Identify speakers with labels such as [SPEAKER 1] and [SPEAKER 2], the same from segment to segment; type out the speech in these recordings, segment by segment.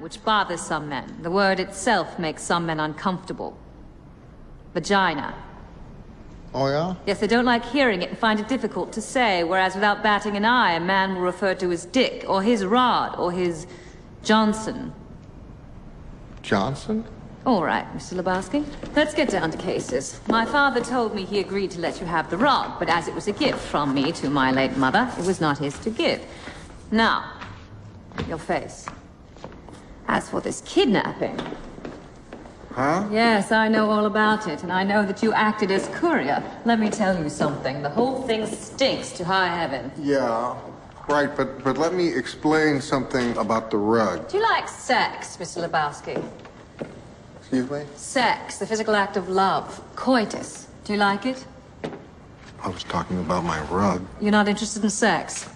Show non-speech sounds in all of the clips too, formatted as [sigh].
[SPEAKER 1] which bothers some men. The word itself makes some men uncomfortable. Vagina.
[SPEAKER 2] Oh, yeah?
[SPEAKER 1] Yes, they don't like hearing it and find it difficult to say, whereas without batting an eye, a man will refer to his dick, or his rod, or his Johnson.
[SPEAKER 2] Johnson?
[SPEAKER 1] All right, Mr. Lebowski. Let's get down to cases. My father told me he agreed to let you have the rod, but as it was a gift from me to my late mother, it was not his to give. Now, your face. As for this kidnapping.
[SPEAKER 2] Huh?
[SPEAKER 1] Yes, I know all about it, and I know that you acted as courier. Let me tell you something. The whole thing stinks to high heaven.
[SPEAKER 2] Yeah, right, but, but let me explain something about the rug.
[SPEAKER 1] Do you like sex, Mr. Lebowski?
[SPEAKER 2] Excuse me?
[SPEAKER 1] Sex, the physical act of love, coitus. Do you like it?
[SPEAKER 2] I was talking about my rug.
[SPEAKER 1] You're not interested in sex?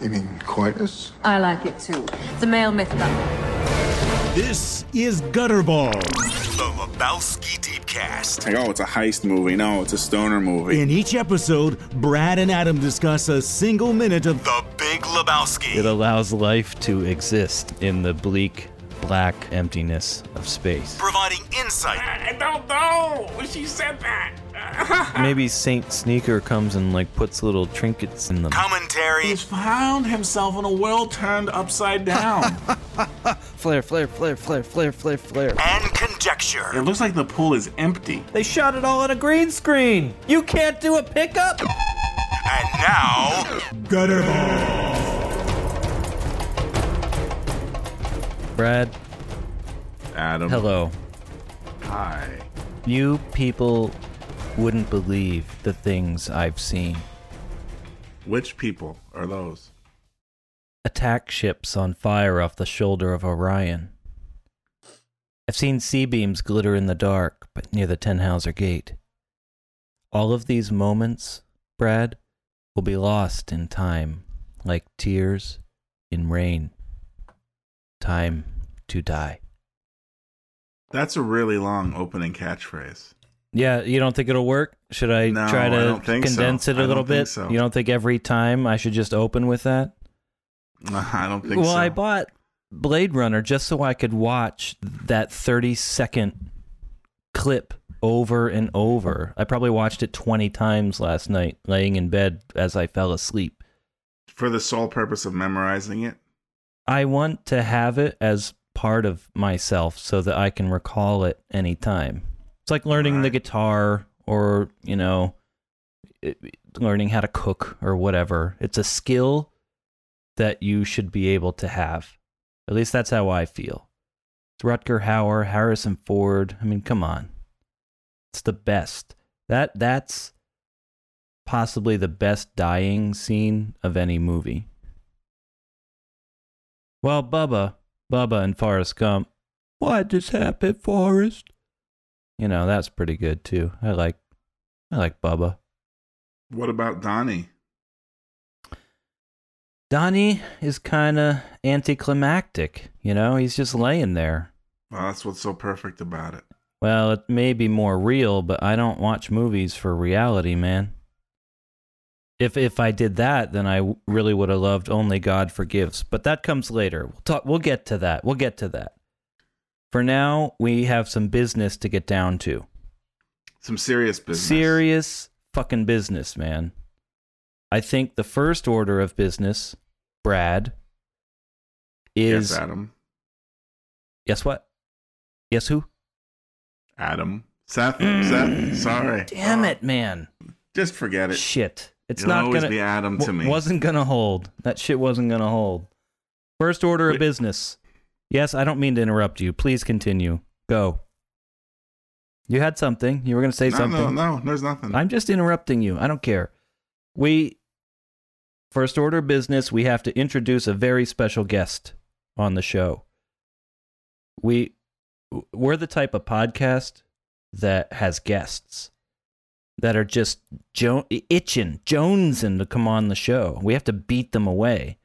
[SPEAKER 2] You mean coitus?
[SPEAKER 1] I like it too. It's a male myth about
[SPEAKER 3] This is Gutterball.
[SPEAKER 4] The Lebowski Deepcast.
[SPEAKER 5] Like, oh, it's a heist movie. No, it's a stoner movie.
[SPEAKER 3] In each episode, Brad and Adam discuss a single minute of
[SPEAKER 4] The Big Lebowski.
[SPEAKER 6] It allows life to exist in the bleak, black emptiness of space.
[SPEAKER 4] providing insight,
[SPEAKER 5] I don't know. When she said that. [laughs]
[SPEAKER 6] Maybe Saint Sneaker comes and like puts little trinkets in them.
[SPEAKER 4] commentary,
[SPEAKER 5] He's found himself in a world turned upside down. [laughs]
[SPEAKER 6] Flare, flare, flare, flare, flare, flare, flare.
[SPEAKER 4] and conjecture.
[SPEAKER 5] it looks like the pool is empty.
[SPEAKER 6] They shot it all on a green screen. You can't do a pickup.
[SPEAKER 4] And now,
[SPEAKER 3] Gutterball.
[SPEAKER 6] Brad,
[SPEAKER 5] Adam.
[SPEAKER 6] hello.
[SPEAKER 5] Hi.
[SPEAKER 6] You people wouldn't believe the things I've seen.
[SPEAKER 5] Which people are those?
[SPEAKER 6] Attack ships on fire off the shoulder of Orion. I've seen C-beams glitter in the dark, but near the Tannhäuser Gate. All of these moments, Brad, will be lost in time, like tears in rain. Time to die.
[SPEAKER 5] That's a really long opening catchphrase.
[SPEAKER 6] Yeah, you don't think it'll work? Should I
[SPEAKER 5] No,
[SPEAKER 6] try
[SPEAKER 5] I
[SPEAKER 6] to
[SPEAKER 5] don't think so.
[SPEAKER 6] condense it
[SPEAKER 5] I
[SPEAKER 6] a little bit?
[SPEAKER 5] so.
[SPEAKER 6] You don't think every time I should just open with that? [laughs]
[SPEAKER 5] I don't think so.
[SPEAKER 6] well,
[SPEAKER 5] so.
[SPEAKER 6] I bought Blade Runner just so I could watch that 30 second clip over and over. I probably watched it 20 times last night, laying in bed as I fell asleep.
[SPEAKER 5] For the sole purpose of memorizing it.
[SPEAKER 6] I want to have it as part of myself so that I can recall it anytime. It's like learning the guitar or, you know, it- learning how to cook or whatever. It's a skill that you should be able to have. At least that's how I feel. It's Rutger Hauer, Harrison Ford. I mean, come on. It's the best. That that's possibly the best dying scene of any movie. Well, Bubba, Bubba and Forrest Gump. Why'd this happen, Forrest? You know, that's pretty good too. I like I like Bubba.
[SPEAKER 5] What about Donnie?
[SPEAKER 6] Donnie is kind of anticlimactic, you know? He's just laying there.
[SPEAKER 5] Well, that's what's so perfect about it.
[SPEAKER 6] Well, it may be more real, but I don't watch movies for reality, man. If if I did that, then I really would have loved Only God Forgives. But that comes later. We'll talk. We'll get to that. We'll get to that. For now, we have some business to get down to.
[SPEAKER 5] Some serious business.
[SPEAKER 6] Serious fucking business, man. I think the first order of business, Brad, is
[SPEAKER 5] Yes, Adam.
[SPEAKER 6] guess what? Guess who?
[SPEAKER 5] Adam. Seth. Seth. [clears throat] Sorry.
[SPEAKER 6] Damn it, man.
[SPEAKER 5] Just forget it.
[SPEAKER 6] Shit. It's
[SPEAKER 5] It'll
[SPEAKER 6] not
[SPEAKER 5] always
[SPEAKER 6] gonna
[SPEAKER 5] be Adam to
[SPEAKER 6] w-
[SPEAKER 5] me.
[SPEAKER 6] Wasn't gonna hold. That shit wasn't gonna hold. First order of business. Yes, I don't mean to interrupt you. Please continue. Go. You had something. You were gonna say
[SPEAKER 5] no,
[SPEAKER 6] something.
[SPEAKER 5] no, no. There's nothing.
[SPEAKER 6] I'm just interrupting you. I don't care. We first order of business, we have to introduce a very special guest on the show. We we're the type of podcast that has guests that are just jo- itching, jonesing to come on the show. We have to beat them away.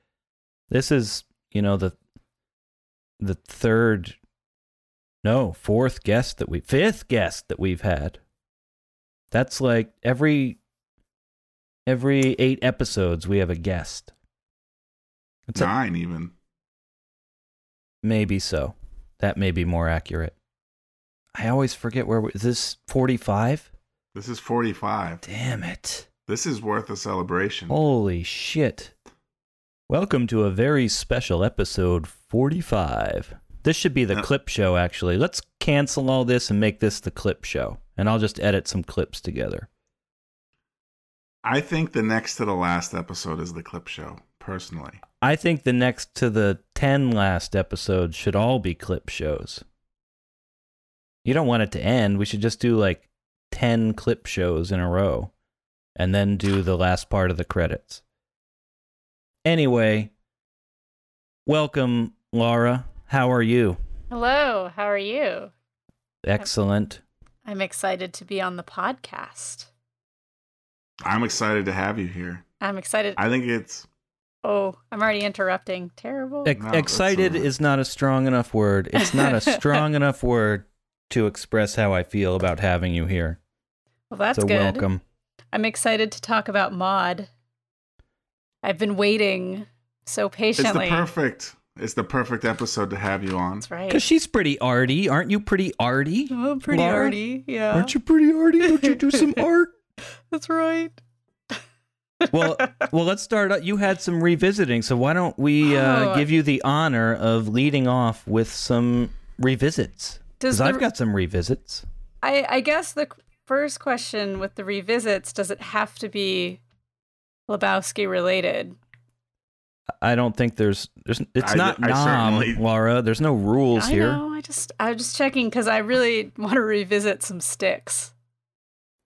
[SPEAKER 6] This is, you know, the the third no, fourth guest that we fifth guest that we've had. That's like every every 8 episodes we have a guest. It's a,
[SPEAKER 5] Nine even.
[SPEAKER 6] maybe so. That may be more accurate. I always forget where we, is this 45?
[SPEAKER 5] This is 45.
[SPEAKER 6] Damn it.
[SPEAKER 5] This is worth a celebration.
[SPEAKER 6] Holy shit. Welcome to a very special episode 45. This should be the clip show, actually. Let's cancel all this and make this the clip show. And I'll just edit some clips together.
[SPEAKER 5] I think the next to the last episode is the clip show, personally.
[SPEAKER 6] I think the next to the 10 last episodes should all be clip shows. You don't want it to end. We should just do like 10 clip shows in a row and then do the last part of the credits. Anyway, welcome, Laura. How are you?
[SPEAKER 7] Hello, how are you?
[SPEAKER 6] Excellent.
[SPEAKER 7] I'm excited to be on the podcast.
[SPEAKER 5] I'm excited to have you here.
[SPEAKER 7] I'm excited.
[SPEAKER 5] I think it's
[SPEAKER 7] oh, I'm already interrupting. Terrible.
[SPEAKER 6] Ex-
[SPEAKER 5] No,
[SPEAKER 6] excited
[SPEAKER 5] all right.
[SPEAKER 6] is not a strong enough word. It's not a strong [laughs] enough word to express how I feel about having you here.
[SPEAKER 7] well, that's
[SPEAKER 6] so
[SPEAKER 7] good.
[SPEAKER 6] welcome.
[SPEAKER 7] I'm excited to talk about Maud. I've been waiting so patiently.
[SPEAKER 5] it's the
[SPEAKER 7] patiently.
[SPEAKER 5] perfect it's the perfect episode to have you on.
[SPEAKER 7] That's right.
[SPEAKER 6] Because she's pretty arty. Aren't you pretty arty?
[SPEAKER 7] oh, pretty
[SPEAKER 6] Laura?
[SPEAKER 7] arty. Yeah.
[SPEAKER 6] Aren't you pretty arty? Don't you do some [laughs] art?
[SPEAKER 7] That's right.
[SPEAKER 6] well, well, let's start. out- You had some revisiting, so why don't we uh,
[SPEAKER 7] Oh.
[SPEAKER 6] give you the honor of leading off with some revisits? Because I've got some revisits.
[SPEAKER 7] I, I guess the first question with the revisits does it have to be Lebowski related?
[SPEAKER 6] I don't think there's there's it's
[SPEAKER 5] I-
[SPEAKER 6] not
[SPEAKER 5] I
[SPEAKER 6] nom,
[SPEAKER 5] certainly-
[SPEAKER 6] Laura. There's no rules
[SPEAKER 7] I
[SPEAKER 6] here.
[SPEAKER 7] know. I just I'm just checking because I really want to revisit some Styx.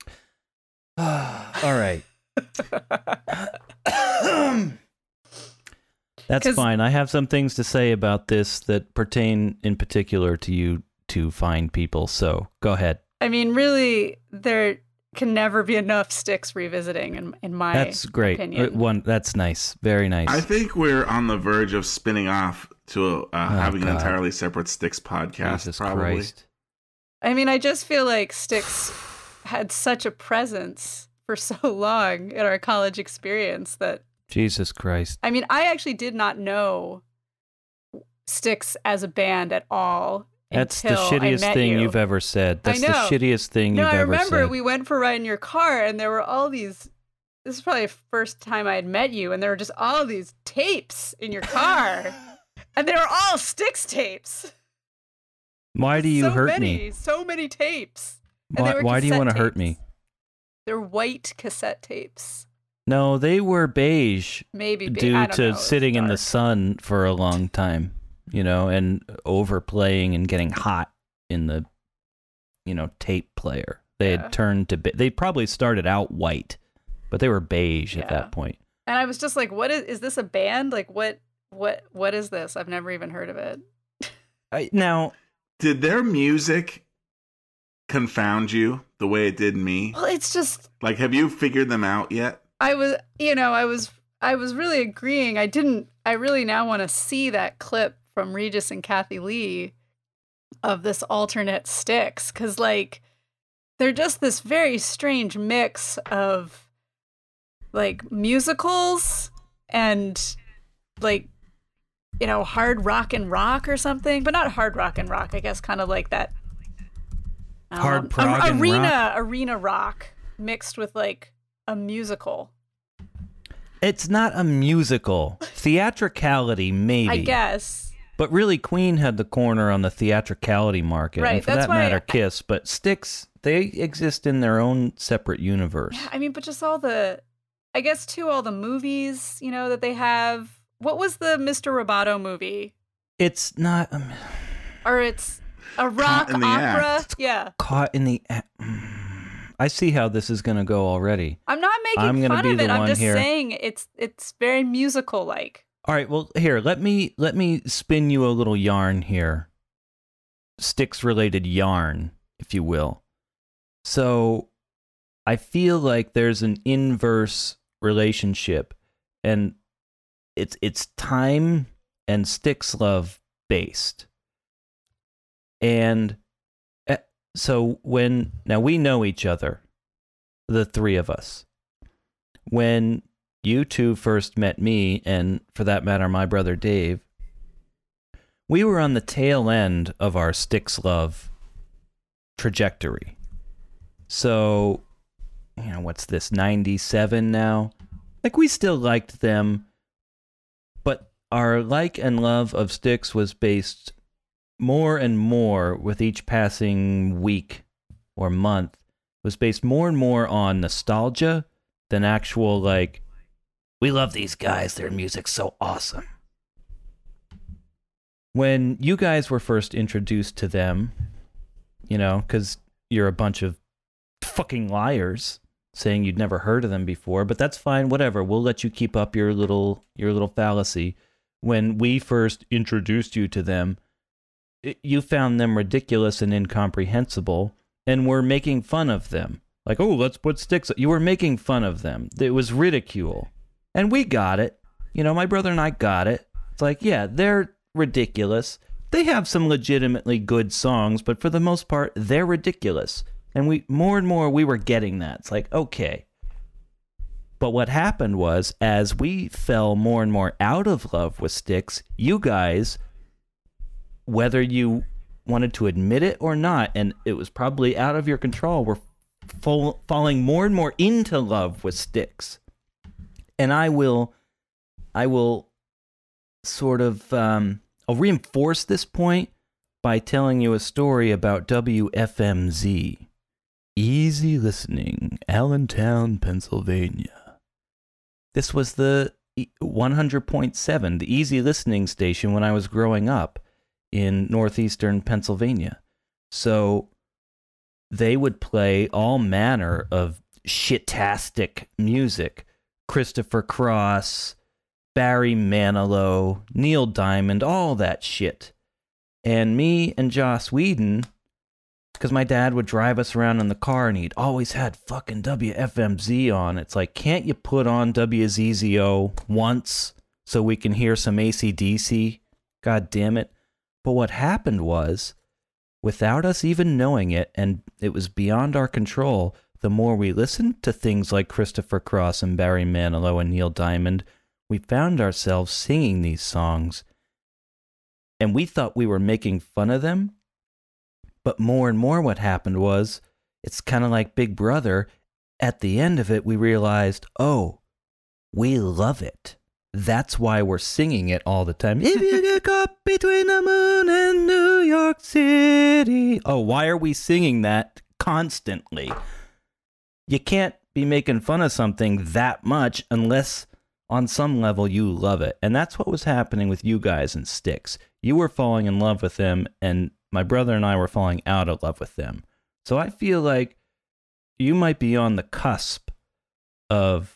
[SPEAKER 7] [sighs]
[SPEAKER 6] All right. [laughs] That's fine. I have some things to say about this that pertain in particular to you two fine people. So go ahead.
[SPEAKER 7] I mean, really, there can never be enough Styx revisiting in in my
[SPEAKER 6] That's great.
[SPEAKER 7] opinion.
[SPEAKER 6] Uh, One. That's nice. Very nice.
[SPEAKER 5] I think we're on the verge of spinning off to uh, having an
[SPEAKER 6] Oh,
[SPEAKER 5] entirely separate Styx podcast.
[SPEAKER 6] Jesus
[SPEAKER 5] probably.
[SPEAKER 6] Christ.
[SPEAKER 7] I mean, I just feel like Styx had such a presence for so long in our college experience that
[SPEAKER 6] Jesus Christ.
[SPEAKER 7] I mean, I actually did not know Styx as a band at all.
[SPEAKER 6] That's the shittiest thing
[SPEAKER 7] you.
[SPEAKER 6] have ever said.
[SPEAKER 7] I
[SPEAKER 6] That's the shittiest thing
[SPEAKER 7] No,
[SPEAKER 6] you've
[SPEAKER 7] I
[SPEAKER 6] ever
[SPEAKER 7] remember
[SPEAKER 6] said.
[SPEAKER 7] we went for a ride in your car, and there were all these. This is probably the first time I had met you, and there were just all these tapes in your car, [laughs] and they were all Styx tapes.
[SPEAKER 6] why do you
[SPEAKER 7] so
[SPEAKER 6] hurt
[SPEAKER 7] many,
[SPEAKER 6] me?
[SPEAKER 7] So many tapes.
[SPEAKER 6] Why, why do you want to hurt me?
[SPEAKER 7] They're white cassette tapes.
[SPEAKER 6] No, they were beige
[SPEAKER 7] Maybe ba-
[SPEAKER 6] due to sitting in the sun for a long time, you know, and overplaying and getting hot in the, you know, tape player. They
[SPEAKER 7] Yeah.
[SPEAKER 6] had turned to, be- they probably started out white, but they were beige at that point.
[SPEAKER 7] And I was just like, "What is? Is this a band? Like, what? What? What is this? I've never even heard of it."
[SPEAKER 6] I, now,
[SPEAKER 5] Did their music confound you the way it did me?
[SPEAKER 7] Well, it's just
[SPEAKER 5] Like, have you figured them out yet?
[SPEAKER 7] I was, you know, I was, I was really agreeing. I didn't. I really now want to see that clip from Regis and Kathie Lee of this alternate Styx because, like, they're just this very strange mix of like musicals and like you know hard rock and rock or something, but not hard rock and rock. I guess kind of like that
[SPEAKER 6] Hard
[SPEAKER 7] um,
[SPEAKER 6] prog and
[SPEAKER 7] arena
[SPEAKER 6] rock?
[SPEAKER 7] arena rock mixed with like a musical.
[SPEAKER 6] it's not a musical. Theatricality, maybe.
[SPEAKER 7] I guess.
[SPEAKER 6] But really, Queen had the corner on the theatricality market,
[SPEAKER 7] Right,
[SPEAKER 6] and for
[SPEAKER 7] that's
[SPEAKER 6] that matter,
[SPEAKER 7] I-
[SPEAKER 6] Kiss. But Styx, they exist in their own separate universe.
[SPEAKER 7] Yeah, I mean, but just all the, I guess too, all the movies, you know, that they have. What was the Mr. Roboto movie?
[SPEAKER 6] It's not um,
[SPEAKER 7] Or it's a rock
[SPEAKER 5] in the
[SPEAKER 7] opera?
[SPEAKER 5] act.
[SPEAKER 7] Yeah.
[SPEAKER 6] caught in the. a- Mm. I see how this is going to go already.
[SPEAKER 7] I'm not making
[SPEAKER 6] I'm
[SPEAKER 7] fun
[SPEAKER 6] be
[SPEAKER 7] of
[SPEAKER 6] the
[SPEAKER 7] it. I'm just
[SPEAKER 6] here.
[SPEAKER 7] saying it's it's very musical like.
[SPEAKER 6] All right, well, here let me let me spin you a little yarn here. Styx related yarn, if you will. So, I feel like there's an inverse relationship, and it's it's time and Styx love based. And eh, so when now we know each other, the three of us. When you two first met me, and for that matter, my brother Dave, we were on the tail end of our Styx love trajectory. So, you know, what's this, 97 now? Like, we still liked them, but our like and love of Styx was based more and more with each passing week or month, was based more and more on nostalgia than actual, like, we love these guys, their music's so awesome. When you guys were first introduced to them, you know, because you're a bunch of fucking liars saying you'd never heard of them before, but that's fine, whatever. We'll let you keep up your little your little fallacy. When we first introduced you to them, it, you found them ridiculous and incomprehensible and were making fun of them. Like, "Oh, let's put Styx." You were making fun of them. It was ridicule. And we got it. You know, my brother and I got it. It's like, yeah, they're ridiculous. They have some legitimately good songs, but for the most part, they're ridiculous. And we more and more we were getting that. It's like, okay. But what happened was as we fell more and more out of love with Styx, you guys whether you wanted to admit it or not, and it was probably out of your control, were fall, falling more and more into love with Styx. And I will, I will sort of, um, I'll reinforce this point by telling you a story about WFMZ. Easy listening, Allentown, Pennsylvania. This was the e- 100.7, the easy listening station when I was growing up in northeastern Pennsylvania. So they would play all manner of shitastic music. Christopher Cross, Barry Manilow, Neil Diamond, all that shit. And me and Joss Whedon, because my dad would drive us around in the car and he'd always had fucking WFMZ on. It's like, can't you put on WZZO once so we can hear some ACDC? God damn it. But what happened was, without us even knowing it, and it was beyond our control, the more we listened to things like Christopher Cross and Barry Manilow and Neil Diamond, we found ourselves singing these songs. And we thought we were making fun of them. But more and more, what happened was, it's kind of like Big Brother. At the end of it, we realized, oh, we love it. That's why we're singing it all the time. if you get caught between the moon and New York City. Oh, why are we singing that constantly? You can't be making fun of something that much unless on some level you love it. And that's what was happening with you guys and Styx. You were falling in love with them, and my brother and I were falling out of love with them. So I feel like you might be on the cusp of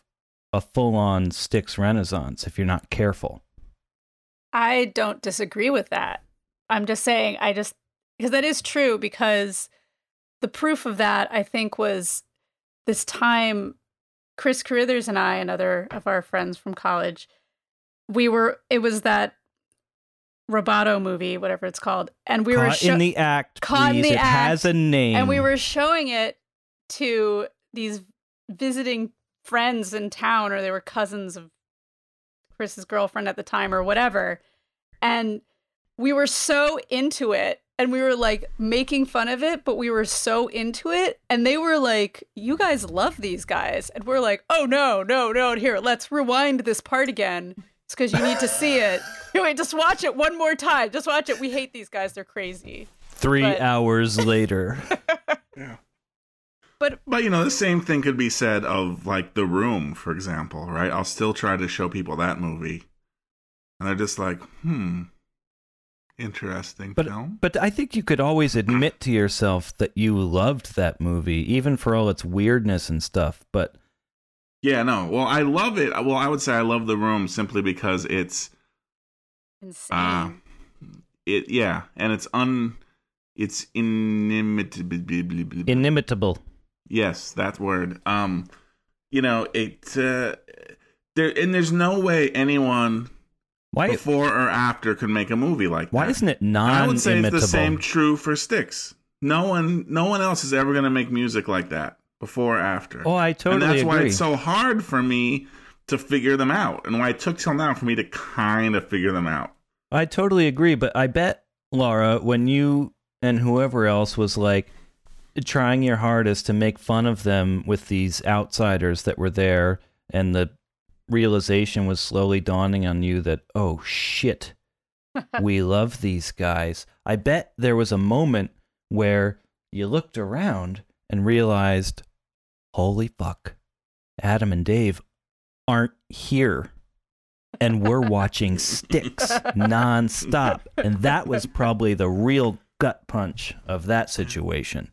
[SPEAKER 6] a full on Styx renaissance if you're not careful.
[SPEAKER 7] I don't disagree with that. I'm just saying, I just, because that is true, because the proof of that, I think, was this time Chris Carithers and I, and other of our friends from college, we were, it was that Roboto movie, whatever it's called. And we
[SPEAKER 6] Caught
[SPEAKER 7] were sho-
[SPEAKER 6] in the act,
[SPEAKER 7] Caught in
[SPEAKER 6] please.
[SPEAKER 7] the
[SPEAKER 6] it
[SPEAKER 7] act.
[SPEAKER 6] has a name.
[SPEAKER 7] and we were showing it to these visiting friends in town or they were cousins of Chris's girlfriend at the time or whatever and we were so into it and we were like making fun of it but we were so into it and they were like you guys love these guys. And we're like oh no no no here let's rewind this part again. It's because you need to see it. [laughs] Wait just watch it one more time. Just watch it. We hate these guys. They're crazy.
[SPEAKER 6] Three
[SPEAKER 7] but-
[SPEAKER 6] hours later. [laughs] Yeah.
[SPEAKER 7] But
[SPEAKER 5] But you know, the same thing could be said of like The Room, for example, right? I'll still try to show people that movie, and they're just like, "Hmm, interesting
[SPEAKER 6] But
[SPEAKER 5] film."
[SPEAKER 6] but I think you could always admit to yourself that you loved that movie, even for all its weirdness and stuff. But
[SPEAKER 5] Yeah, no. Well, I love it. Well, I would say I love The Room simply because it's
[SPEAKER 7] insane
[SPEAKER 5] uh it yeah, and it's un it's inimitable.
[SPEAKER 6] inimitable.
[SPEAKER 5] Yes, that word. Um, you know, it uh, there and there's no way anyone
[SPEAKER 6] Why
[SPEAKER 5] before or after could make a movie like that.
[SPEAKER 6] why isn't it
[SPEAKER 5] And I would say it's the same true for Styx. No one, no one else is ever going to make music like that before or after.
[SPEAKER 6] Oh, I totally
[SPEAKER 5] and that's why it's so hard for me to figure them out, and why it took till now for me to kind of figure them out.
[SPEAKER 6] I totally agree, but I bet Laura, when you and whoever else was like trying your hardest to make fun of them with these outsiders that were there, and the realization was slowly dawning on you that oh shit, [laughs] we love these guys. I bet there was a moment where you looked around and realized, holy fuck, Adam and Dave aren't here. And we're watching Styx nonstop. And that was probably the real gut punch of that situation.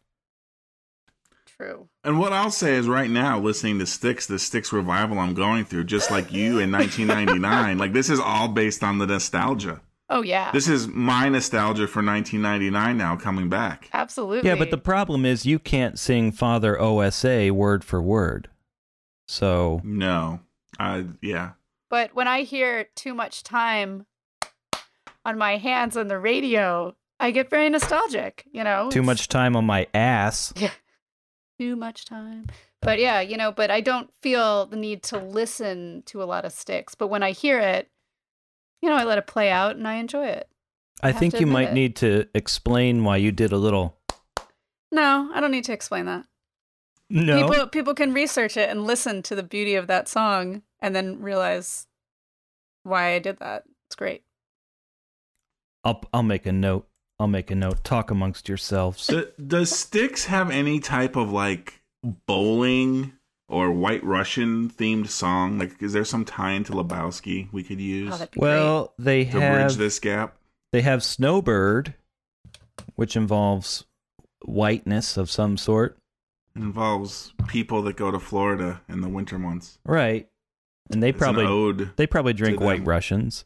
[SPEAKER 7] True.
[SPEAKER 5] And what I'll say is right now, listening to Styx, the Styx revival I'm going through, just like you in 1999, like this is all based on the nostalgia.
[SPEAKER 7] Oh yeah.
[SPEAKER 5] This is my nostalgia for 1999 now coming back.
[SPEAKER 7] Absolutely.
[SPEAKER 6] Yeah, but the problem is you can't sing Father OSA word for word. So,
[SPEAKER 5] No. Uh, yeah.
[SPEAKER 7] But when I hear too much time on my hands on the radio, I get very nostalgic, you know?
[SPEAKER 6] too
[SPEAKER 7] It's
[SPEAKER 6] much time on my ass. [laughs]
[SPEAKER 7] too much time. But yeah, you know, but I don't feel the need to listen to a lot of Styx. But when I hear it, you know, I let it play out and I enjoy it.
[SPEAKER 6] I
[SPEAKER 7] have
[SPEAKER 6] think you might
[SPEAKER 7] it.
[SPEAKER 6] need to explain why you did a little.
[SPEAKER 7] No, I don't need to explain that.
[SPEAKER 6] No.
[SPEAKER 7] People people can research it and listen to the beauty of that song and then realize why I did that. It's great.
[SPEAKER 6] I'll I'll make a note. I'll make a note. Talk amongst yourselves.
[SPEAKER 5] Do, does Styx have any type of like bowling or White Russian themed song? Like, is there some tie into Lebowski we could oh, use
[SPEAKER 7] Oh, that'd be
[SPEAKER 6] Well, they
[SPEAKER 5] to
[SPEAKER 6] have
[SPEAKER 5] bridge this gap?
[SPEAKER 6] they have Snowbird, which involves whiteness of some sort.
[SPEAKER 5] It involves people that go to Florida in the winter months.
[SPEAKER 6] Right. And they
[SPEAKER 5] It's
[SPEAKER 6] probably
[SPEAKER 5] an ode.
[SPEAKER 6] they probably drink white. Russians,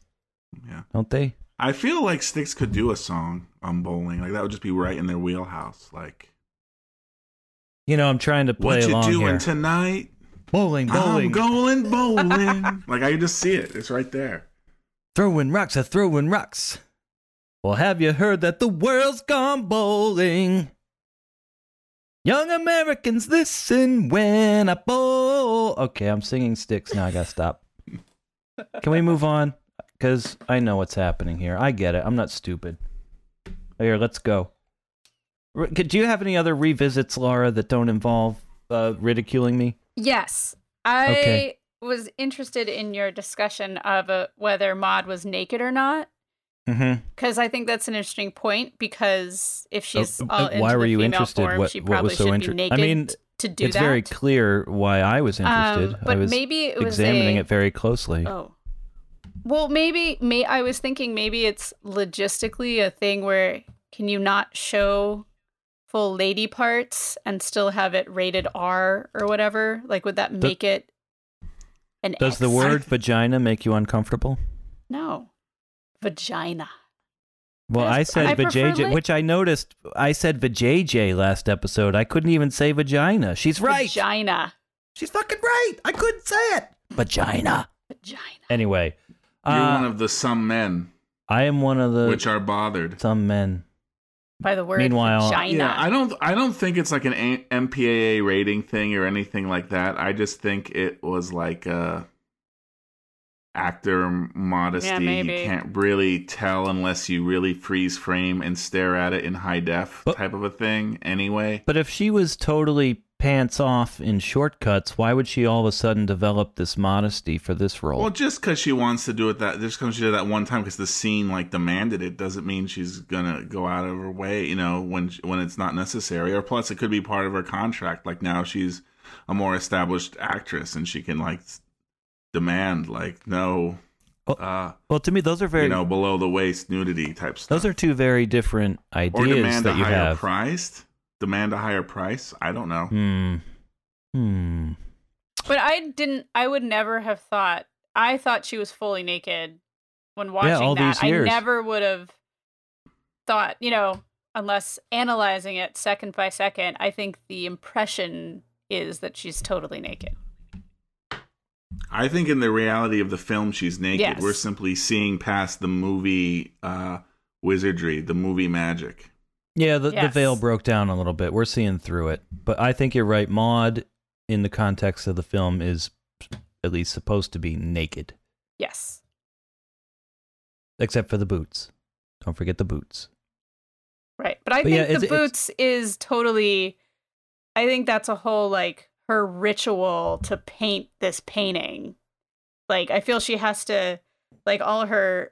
[SPEAKER 5] Yeah.
[SPEAKER 6] don't they?
[SPEAKER 5] I feel like Styx could do a song on bowling. Like that would just be right in their wheelhouse. Like,
[SPEAKER 6] You know, I'm trying to play
[SPEAKER 5] what you
[SPEAKER 6] along
[SPEAKER 5] doing
[SPEAKER 6] here.
[SPEAKER 5] tonight?
[SPEAKER 6] bowling, bowling,
[SPEAKER 5] I'm going [laughs] bowling. like I can just see it. It's right there.
[SPEAKER 6] throwing rocks, a throwing rocks. Well, have you heard that the world's gone bowling? Young Americans, listen when I bowl. Okay, I'm singing Styx now. I gotta stop. Can we move on? Because I know what's happening here. I get it. I'm not stupid. Here, let's go. R- Do you have any other revisits, Laura, that don't involve uh, ridiculing me?
[SPEAKER 7] Yes. I
[SPEAKER 6] Okay.
[SPEAKER 7] was interested in your discussion of uh, whether Maud was naked or not.
[SPEAKER 6] Mm-hmm.
[SPEAKER 7] Because I think that's an interesting point. Because if she's
[SPEAKER 6] Uh,
[SPEAKER 7] all
[SPEAKER 6] why were
[SPEAKER 7] the
[SPEAKER 6] you interested?
[SPEAKER 7] form,
[SPEAKER 6] What-
[SPEAKER 7] she
[SPEAKER 6] what was so
[SPEAKER 7] should
[SPEAKER 6] inter-
[SPEAKER 7] be
[SPEAKER 6] I mean,
[SPEAKER 7] to do
[SPEAKER 6] it's
[SPEAKER 7] that.
[SPEAKER 6] very clear why I was interested.
[SPEAKER 7] Um, but
[SPEAKER 6] I was
[SPEAKER 7] maybe it was
[SPEAKER 6] examining
[SPEAKER 7] a-
[SPEAKER 6] it very closely.
[SPEAKER 7] Oh. Well, maybe may I was thinking maybe it's logistically a thing where can you not show full lady parts and still have it rated R or whatever? Like would that make it an
[SPEAKER 6] Does the
[SPEAKER 7] X?
[SPEAKER 6] word vagina make you uncomfortable?
[SPEAKER 7] No. Vagina.
[SPEAKER 6] Well, I said
[SPEAKER 7] I
[SPEAKER 6] vajayjay, which I noticed. I said vajayjay last episode. I couldn't even say vagina. She's right.
[SPEAKER 7] Vagina.
[SPEAKER 6] She's fucking right. I couldn't say it. Vagina.
[SPEAKER 7] Vagina.
[SPEAKER 6] Anyway,
[SPEAKER 5] You're
[SPEAKER 6] uh,
[SPEAKER 5] one of the some men
[SPEAKER 6] I am one of the
[SPEAKER 5] which are bothered.
[SPEAKER 6] some men.
[SPEAKER 7] By the word
[SPEAKER 6] Meanwhile-
[SPEAKER 7] vagina.
[SPEAKER 5] Yeah, I don't. I don't think it's like an A- MPAA rating thing or anything like that. I just think it was like a actor modesty.
[SPEAKER 7] Yeah, maybe.
[SPEAKER 5] You can't really tell unless you really freeze frame and stare at it in high def
[SPEAKER 6] But-
[SPEAKER 5] type of a thing. Anyway,
[SPEAKER 6] But if she was totally pants off in Short Cuts, why would she all of a sudden develop this modesty for this role?
[SPEAKER 5] well, just because she wants to do it that, just because she did that one time, because the scene like demanded it, doesn't mean she's gonna go out of her way. You know, when when it's not necessary. Or plus, it could be part of her contract. Like now, she's a more established actress, and she can like demand like no,
[SPEAKER 6] Well,
[SPEAKER 5] uh,
[SPEAKER 6] well, to me, those are very
[SPEAKER 5] you know, below the waist nudity type stuff.
[SPEAKER 6] those are two very different ideas that you have.
[SPEAKER 5] price. Demand a higher price. I don't know.
[SPEAKER 6] Hmm. Hmm.
[SPEAKER 7] But I didn't I would never have thought I thought she was fully naked when watching
[SPEAKER 6] all
[SPEAKER 7] that.
[SPEAKER 6] these years.
[SPEAKER 7] I never would have thought, you know, unless analyzing it second by second, I think the impression is that she's totally naked.
[SPEAKER 5] I think in the reality of the film, she's naked.
[SPEAKER 7] Yes.
[SPEAKER 5] We're simply seeing past the movie uh, wizardry, the movie magic.
[SPEAKER 6] Yeah, the, the veil broke down a little bit. We're seeing through it. But I think you're right. Maud, in the context of the film, is at least supposed to be naked.
[SPEAKER 7] Yes.
[SPEAKER 6] except for the boots. Don't forget the boots.
[SPEAKER 7] Right. But I
[SPEAKER 6] But
[SPEAKER 7] think
[SPEAKER 6] it's-
[SPEAKER 7] the boots is totally I think that's a whole like her ritual to paint this painting. Like I feel she has to like all her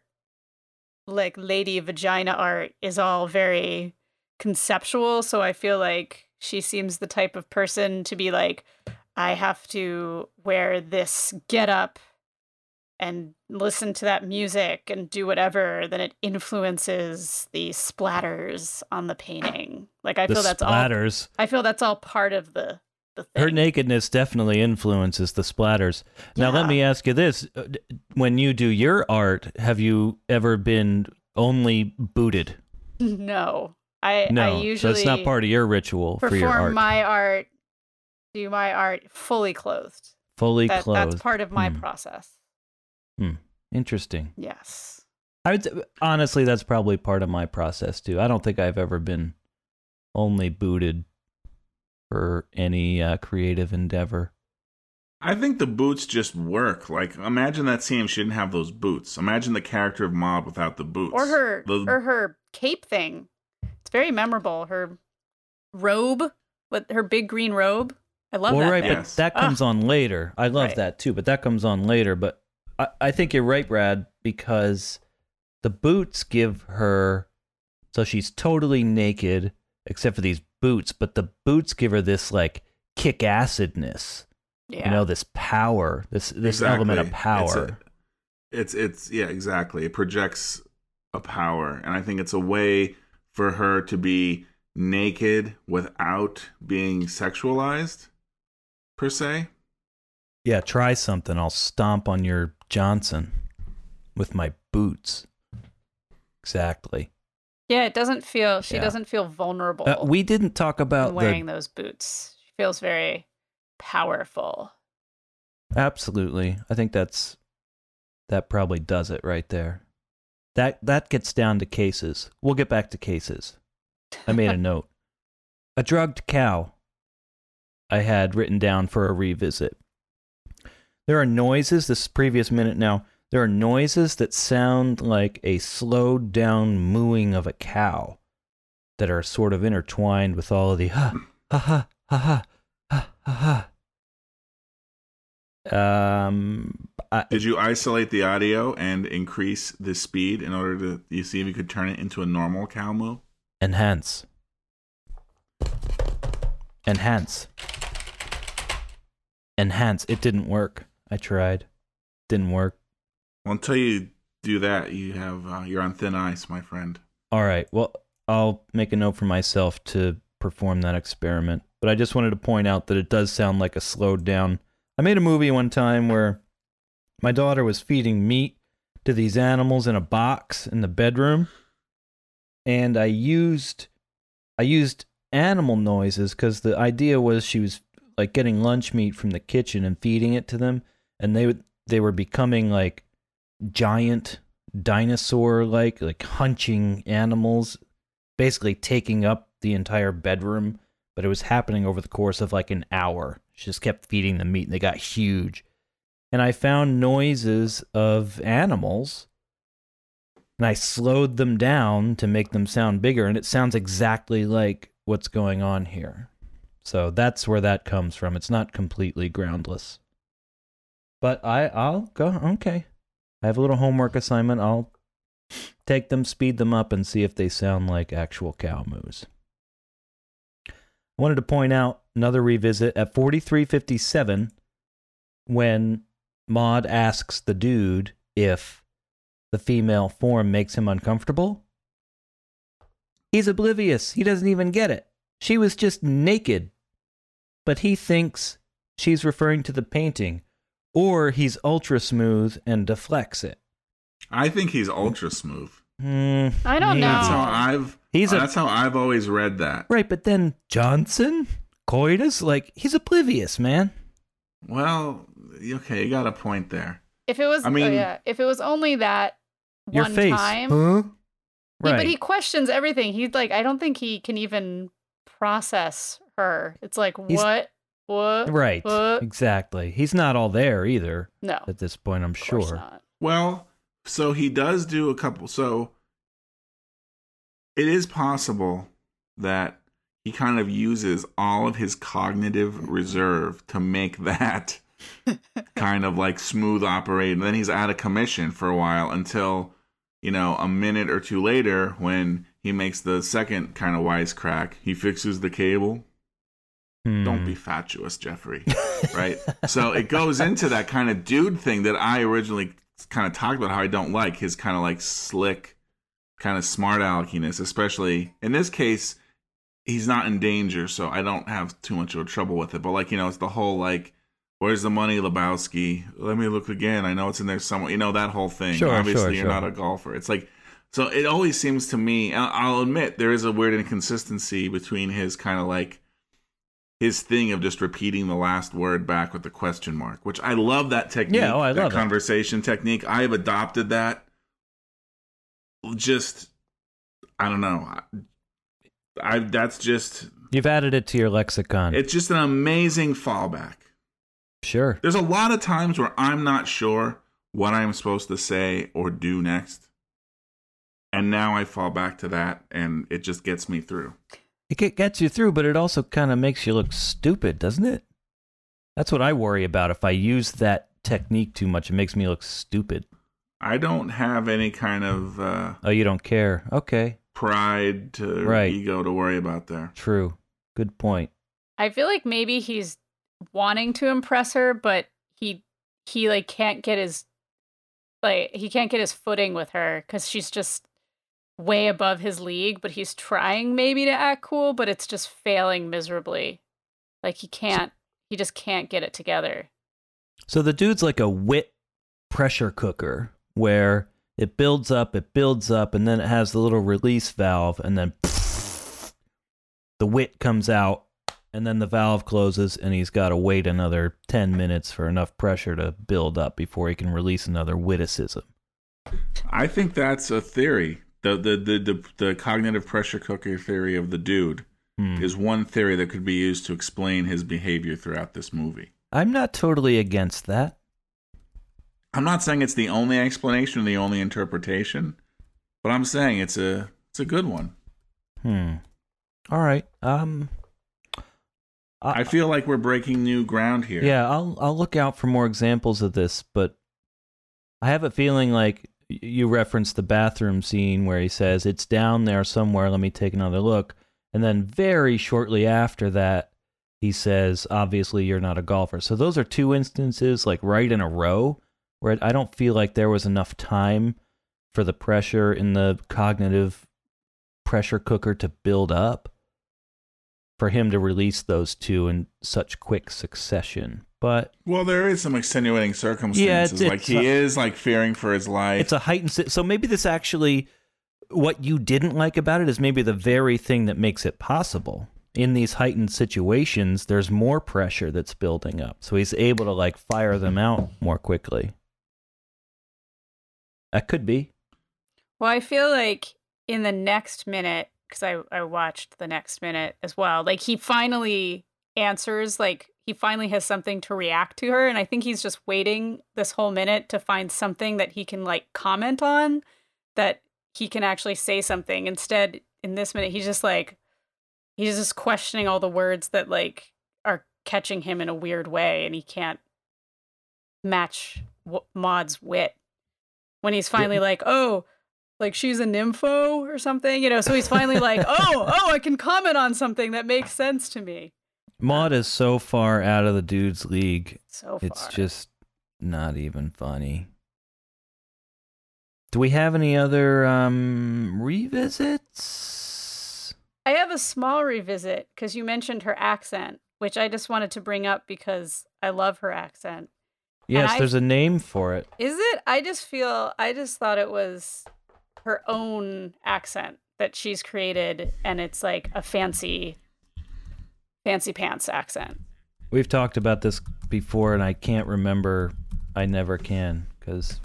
[SPEAKER 7] like lady vagina art is all very conceptual, so I feel like she seems the type of person to be like I have to wear this get up and listen to that music and do whatever, then it influences the splatters on the painting. Like I
[SPEAKER 6] the
[SPEAKER 7] feel that's all. I feel that's all part of the.
[SPEAKER 6] Her nakedness definitely influences the splatters. Now, let me ask you this: Uh, When you do your art, have you ever been only booted? [laughs]
[SPEAKER 7] no, I
[SPEAKER 6] No,
[SPEAKER 7] I usually
[SPEAKER 6] so it's not part of your ritual for your
[SPEAKER 7] perform
[SPEAKER 6] art.
[SPEAKER 7] my art, do my art fully clothed.
[SPEAKER 6] Fully
[SPEAKER 7] That,
[SPEAKER 6] clothed.
[SPEAKER 7] That's part of my
[SPEAKER 6] Hmm.
[SPEAKER 7] process. Hmm.
[SPEAKER 6] Interesting.
[SPEAKER 7] Yes.
[SPEAKER 6] I would s- honestly, that's probably part of my process too. I don't think I've ever been only booted for any uh, creative endeavor.
[SPEAKER 5] I think the boots just work. Like, imagine that scene if she didn't have those boots. Imagine the character of Maud without the boots.
[SPEAKER 7] Or her
[SPEAKER 5] The-
[SPEAKER 7] or her cape thing. It's very memorable. Her robe with her big green robe. I love
[SPEAKER 6] well,
[SPEAKER 7] that.
[SPEAKER 6] right,
[SPEAKER 7] thing.
[SPEAKER 6] but
[SPEAKER 5] Yes.
[SPEAKER 6] that
[SPEAKER 7] Ah.
[SPEAKER 6] comes on later. I love
[SPEAKER 7] Right.
[SPEAKER 6] that too, but that comes on later. But I, I think you're right, Brad, because the boots give her so she's totally naked except for these boots, but the boots give her this like kick acidness.
[SPEAKER 7] yeah.
[SPEAKER 6] You know, this power, this this element of
[SPEAKER 5] Exactly. It's
[SPEAKER 6] power.
[SPEAKER 5] a- It's, it's yeah, exactly. It projects a power, and I think it's a way for her to be naked without being sexualized, per se.
[SPEAKER 6] Yeah, try something. I'll stomp on your Johnson with my boots. Exactly.
[SPEAKER 7] yeah, it doesn't feel she
[SPEAKER 6] Yeah.
[SPEAKER 7] doesn't feel vulnerable
[SPEAKER 6] Uh, we didn't talk about
[SPEAKER 7] wearing
[SPEAKER 6] the
[SPEAKER 7] those boots. She feels very powerful.
[SPEAKER 6] absolutely. I think that's that probably does it right there. That that gets down to cases. We'll get back to cases. I made a [laughs] note. A drugged cow. I had written down for a revisit. There are noises this previous minute now. There are noises that sound like a slowed down mooing of a cow that are sort of intertwined with all of the ha ha ha ha ha ha ha um, I,
[SPEAKER 5] Did you isolate the audio and increase the speed in order to you see if you could turn it into a normal cow moo?
[SPEAKER 6] enhance. Enhance. Enhance. It didn't work. I tried. Didn't work.
[SPEAKER 5] Well, until you do that, you have uh, you're on thin ice, my friend.
[SPEAKER 6] All right. Well, I'll make a note for myself to perform that experiment. But I just wanted to point out that it does sound like a slowed down. I made a movie one time where my daughter was feeding meat to these animals in a box in the bedroom, and I used I used animal noises because the idea was she was like getting lunch meat from the kitchen and feeding it to them, and they would they were becoming like giant dinosaur like like hunching animals basically taking up the entire bedroom but it was happening over the course of like an hour she just kept feeding them meat and they got huge. And i found noises of animals and i slowed them down to make them sound bigger and it sounds exactly like what's going on here. So that's where that comes from. It's not completely groundless. But i i'll go okay. I have a little homework assignment. I'll take them, speed them up, and see if they sound like actual cow moos. Wanted to point out another revisit at 4357 when Maud asks the dude if the female form makes him uncomfortable. He's oblivious. He doesn't even get it. She was just naked. But he thinks she's referring to the painting or he's ultra smooth and deflects it.
[SPEAKER 5] I think he's ultra smooth.
[SPEAKER 6] Hmm,
[SPEAKER 7] I don't
[SPEAKER 6] yeah.
[SPEAKER 5] That's
[SPEAKER 7] know.
[SPEAKER 5] how I've.
[SPEAKER 6] He's a-
[SPEAKER 5] that's how I've always read that.
[SPEAKER 6] Right, but then Johnson, coitus, like he's oblivious, man.
[SPEAKER 5] Well, okay, you got a point there.
[SPEAKER 7] If it was,
[SPEAKER 5] I
[SPEAKER 7] oh
[SPEAKER 5] mean-
[SPEAKER 7] yeah, if it was only that
[SPEAKER 6] Your
[SPEAKER 7] one
[SPEAKER 6] face,
[SPEAKER 7] time,
[SPEAKER 6] huh?
[SPEAKER 7] Yeah,
[SPEAKER 6] Right.
[SPEAKER 7] but he questions everything. He's like, I don't think he can even process her. It's like,
[SPEAKER 6] He's-
[SPEAKER 7] what? What?
[SPEAKER 6] right.
[SPEAKER 7] What?
[SPEAKER 6] Exactly. He's not all there either
[SPEAKER 7] No.
[SPEAKER 6] at this point, I'm
[SPEAKER 7] Of
[SPEAKER 6] sure.
[SPEAKER 7] not.
[SPEAKER 5] Well, So he does do a couple. So it is possible that he kind of uses all of his cognitive reserve to make that [laughs] kind of like smooth operate. And then he's out of commission for a while until, you know, a minute or two later when he makes the second kind of wisecrack. He fixes the cable. Don't
[SPEAKER 6] Hmm.
[SPEAKER 5] be fatuous, Jeffrey. right? so it goes into that kind of dude thing that I originally kind of talked about how I don't like his kind of like slick, kind of smart aleckiness, especially in this case. He's not in danger, so I don't have too much of a trouble with it. But like you know, it's the whole like, where's the money, Lebowski? Let me look again. I know it's in there somewhere. You know that whole thing.
[SPEAKER 6] Sure,
[SPEAKER 5] Obviously,
[SPEAKER 6] sure,
[SPEAKER 5] you're
[SPEAKER 6] sure.
[SPEAKER 5] not a golfer. It's like so. It always seems to me. I'll admit there is a weird inconsistency between his kind of like his thing of just repeating the last word back with the question mark, which I love that technique.
[SPEAKER 6] Yeah, oh, I
[SPEAKER 5] that
[SPEAKER 6] love it.
[SPEAKER 5] conversation technique. I have adopted that. Just, I don't know. I, I that's just
[SPEAKER 6] You've added it to your lexicon.
[SPEAKER 5] it's just an amazing fallback.
[SPEAKER 6] sure.
[SPEAKER 5] There's a lot of times where I'm not sure what I'm supposed to say or do next. And now I fall back to that and it just gets me through.
[SPEAKER 6] It gets you through, but it also kind of makes you look stupid, doesn't it? That's what I worry about. If I use that technique too much, it makes me look stupid.
[SPEAKER 5] I don't have any kind of uh,
[SPEAKER 6] Oh, you don't care. Okay.
[SPEAKER 5] pride to
[SPEAKER 6] Right.
[SPEAKER 5] ego to worry about there.
[SPEAKER 6] True. Good point.
[SPEAKER 7] I feel like maybe he's wanting to impress her, but he he like can't get his like he can't get his footing with her because she's just way above his league. But he's trying maybe to act cool, but it's just failing miserably. Like he can't, he just can't get it together.
[SPEAKER 6] So the dude's like a wit pressure cooker where it builds up, it builds up, and then it has the little release valve, and then [laughs] the wit comes out, and then the valve closes, and he's got to wait another 10 minutes for enough pressure to build up before he can release another witticism.
[SPEAKER 5] I think that's a theory. The the the the, the cognitive pressure cooker theory of the dude
[SPEAKER 6] Hmm.
[SPEAKER 5] is one theory that could be used to explain his behavior throughout this movie.
[SPEAKER 6] I'm not totally against that.
[SPEAKER 5] I'm not saying it's the only explanation or the only interpretation, but I'm saying it's a it's a good one.
[SPEAKER 6] Hmm. All right. Um.
[SPEAKER 5] I feel like we're breaking new ground here.
[SPEAKER 6] Yeah, I'll I'll look out for more examples of this, but I have a feeling like you referenced the bathroom scene where he says it's down there somewhere, let me take another look. And then very shortly after that, he says, obviously you're not a golfer. So those are two instances like right in a row where I don't feel like there was enough time for the pressure in the cognitive pressure cooker to build up for him to release those two in such quick succession. But
[SPEAKER 5] Well, there is some extenuating circumstances.
[SPEAKER 6] Yeah, it's-
[SPEAKER 5] like
[SPEAKER 6] it's
[SPEAKER 5] he
[SPEAKER 6] a-
[SPEAKER 5] is like fearing for his life.
[SPEAKER 6] it's a heightened. si- So maybe this actually, what you didn't like about it is maybe the very thing that makes it possible. In these heightened situations, there's more pressure that's building up. So he's able to like fire them out more quickly. That could be.
[SPEAKER 7] Well, I feel like in the next minute, because I, I watched the next minute as well, like he finally answers, like he finally has something to react to her. And I think he's just waiting this whole minute to find something that he can like comment on that he can actually say something. Instead, in this minute, he's just like, he's just questioning all the words that like are catching him in a weird way and he can't match w- Maud's wit. When he's finally like, oh, like she's a nympho or something, you know. So he's finally like, "Oh, oh, I can comment on something that makes sense to me."
[SPEAKER 6] Maud is so far out of the dude's league.
[SPEAKER 7] So far,
[SPEAKER 6] It's just not even funny. Do we have any other um revisits?
[SPEAKER 7] I have a small revisit because you mentioned her accent, which I just wanted to bring up because I love her accent.
[SPEAKER 6] Yes,
[SPEAKER 7] I-
[SPEAKER 6] there's a name for it.
[SPEAKER 7] Is it? I just feel I just thought it was her own accent that she's created, and it's like a fancy, fancy pants accent.
[SPEAKER 6] We've talked about this before, and I can't remember. I never can because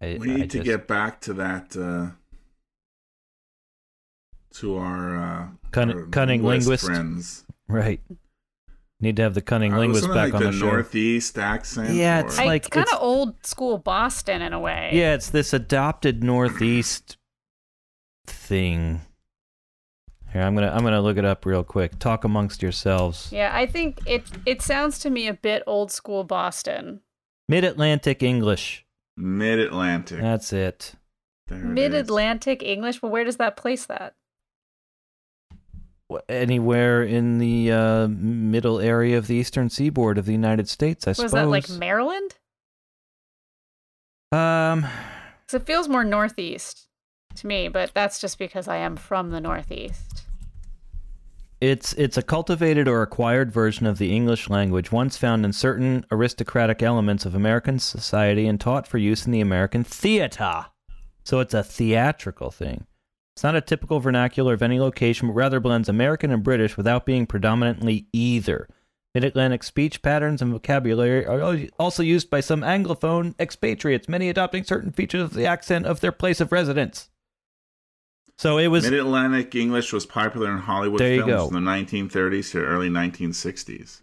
[SPEAKER 6] I,
[SPEAKER 5] we need
[SPEAKER 6] I
[SPEAKER 5] to
[SPEAKER 6] just-
[SPEAKER 5] get back to that uh to our uh
[SPEAKER 6] Cunning-
[SPEAKER 5] our
[SPEAKER 6] cunning
[SPEAKER 5] linguist
[SPEAKER 6] linguist.
[SPEAKER 5] friends.
[SPEAKER 6] right. Need to have the cunning
[SPEAKER 5] Uh,
[SPEAKER 6] linguist back
[SPEAKER 5] like
[SPEAKER 6] on
[SPEAKER 5] the,
[SPEAKER 6] the, show.
[SPEAKER 5] Northeast accent.
[SPEAKER 6] Yeah,
[SPEAKER 5] or-
[SPEAKER 6] it's
[SPEAKER 7] I,
[SPEAKER 6] like-
[SPEAKER 7] it's kind of old school Boston in a way.
[SPEAKER 6] Yeah, it's this adopted Northeast thing. Here, I'm gonna I'm gonna look it up real quick. Talk amongst yourselves.
[SPEAKER 7] Yeah, I think it it sounds to me a bit old school Boston.
[SPEAKER 6] Mid Atlantic English.
[SPEAKER 5] Mid Atlantic.
[SPEAKER 6] That's it.
[SPEAKER 7] Mid Atlantic English, but where does that place that?
[SPEAKER 6] Wh- Anywhere in the uh, middle area of the eastern seaboard of the United States, I suppose.
[SPEAKER 7] Was that like Maryland?
[SPEAKER 6] um,
[SPEAKER 7] Because it feels more northeast to me, but that's just because I am from the northeast.
[SPEAKER 6] It's it's a cultivated or acquired version of the English language, once found in certain aristocratic elements of American society and taught for use in the American theater. So it's a theatrical thing. It's not a typical vernacular of any location, but rather blends American and British without being predominantly either. Mid Atlantic speech patterns and vocabulary are also used by some Anglophone expatriates, many adopting certain features of the accent of their place of residence. So it was
[SPEAKER 5] Mid Atlantic English was popular in Hollywood
[SPEAKER 6] There you
[SPEAKER 5] films
[SPEAKER 6] go.
[SPEAKER 5] in the 1930s to early 1960s.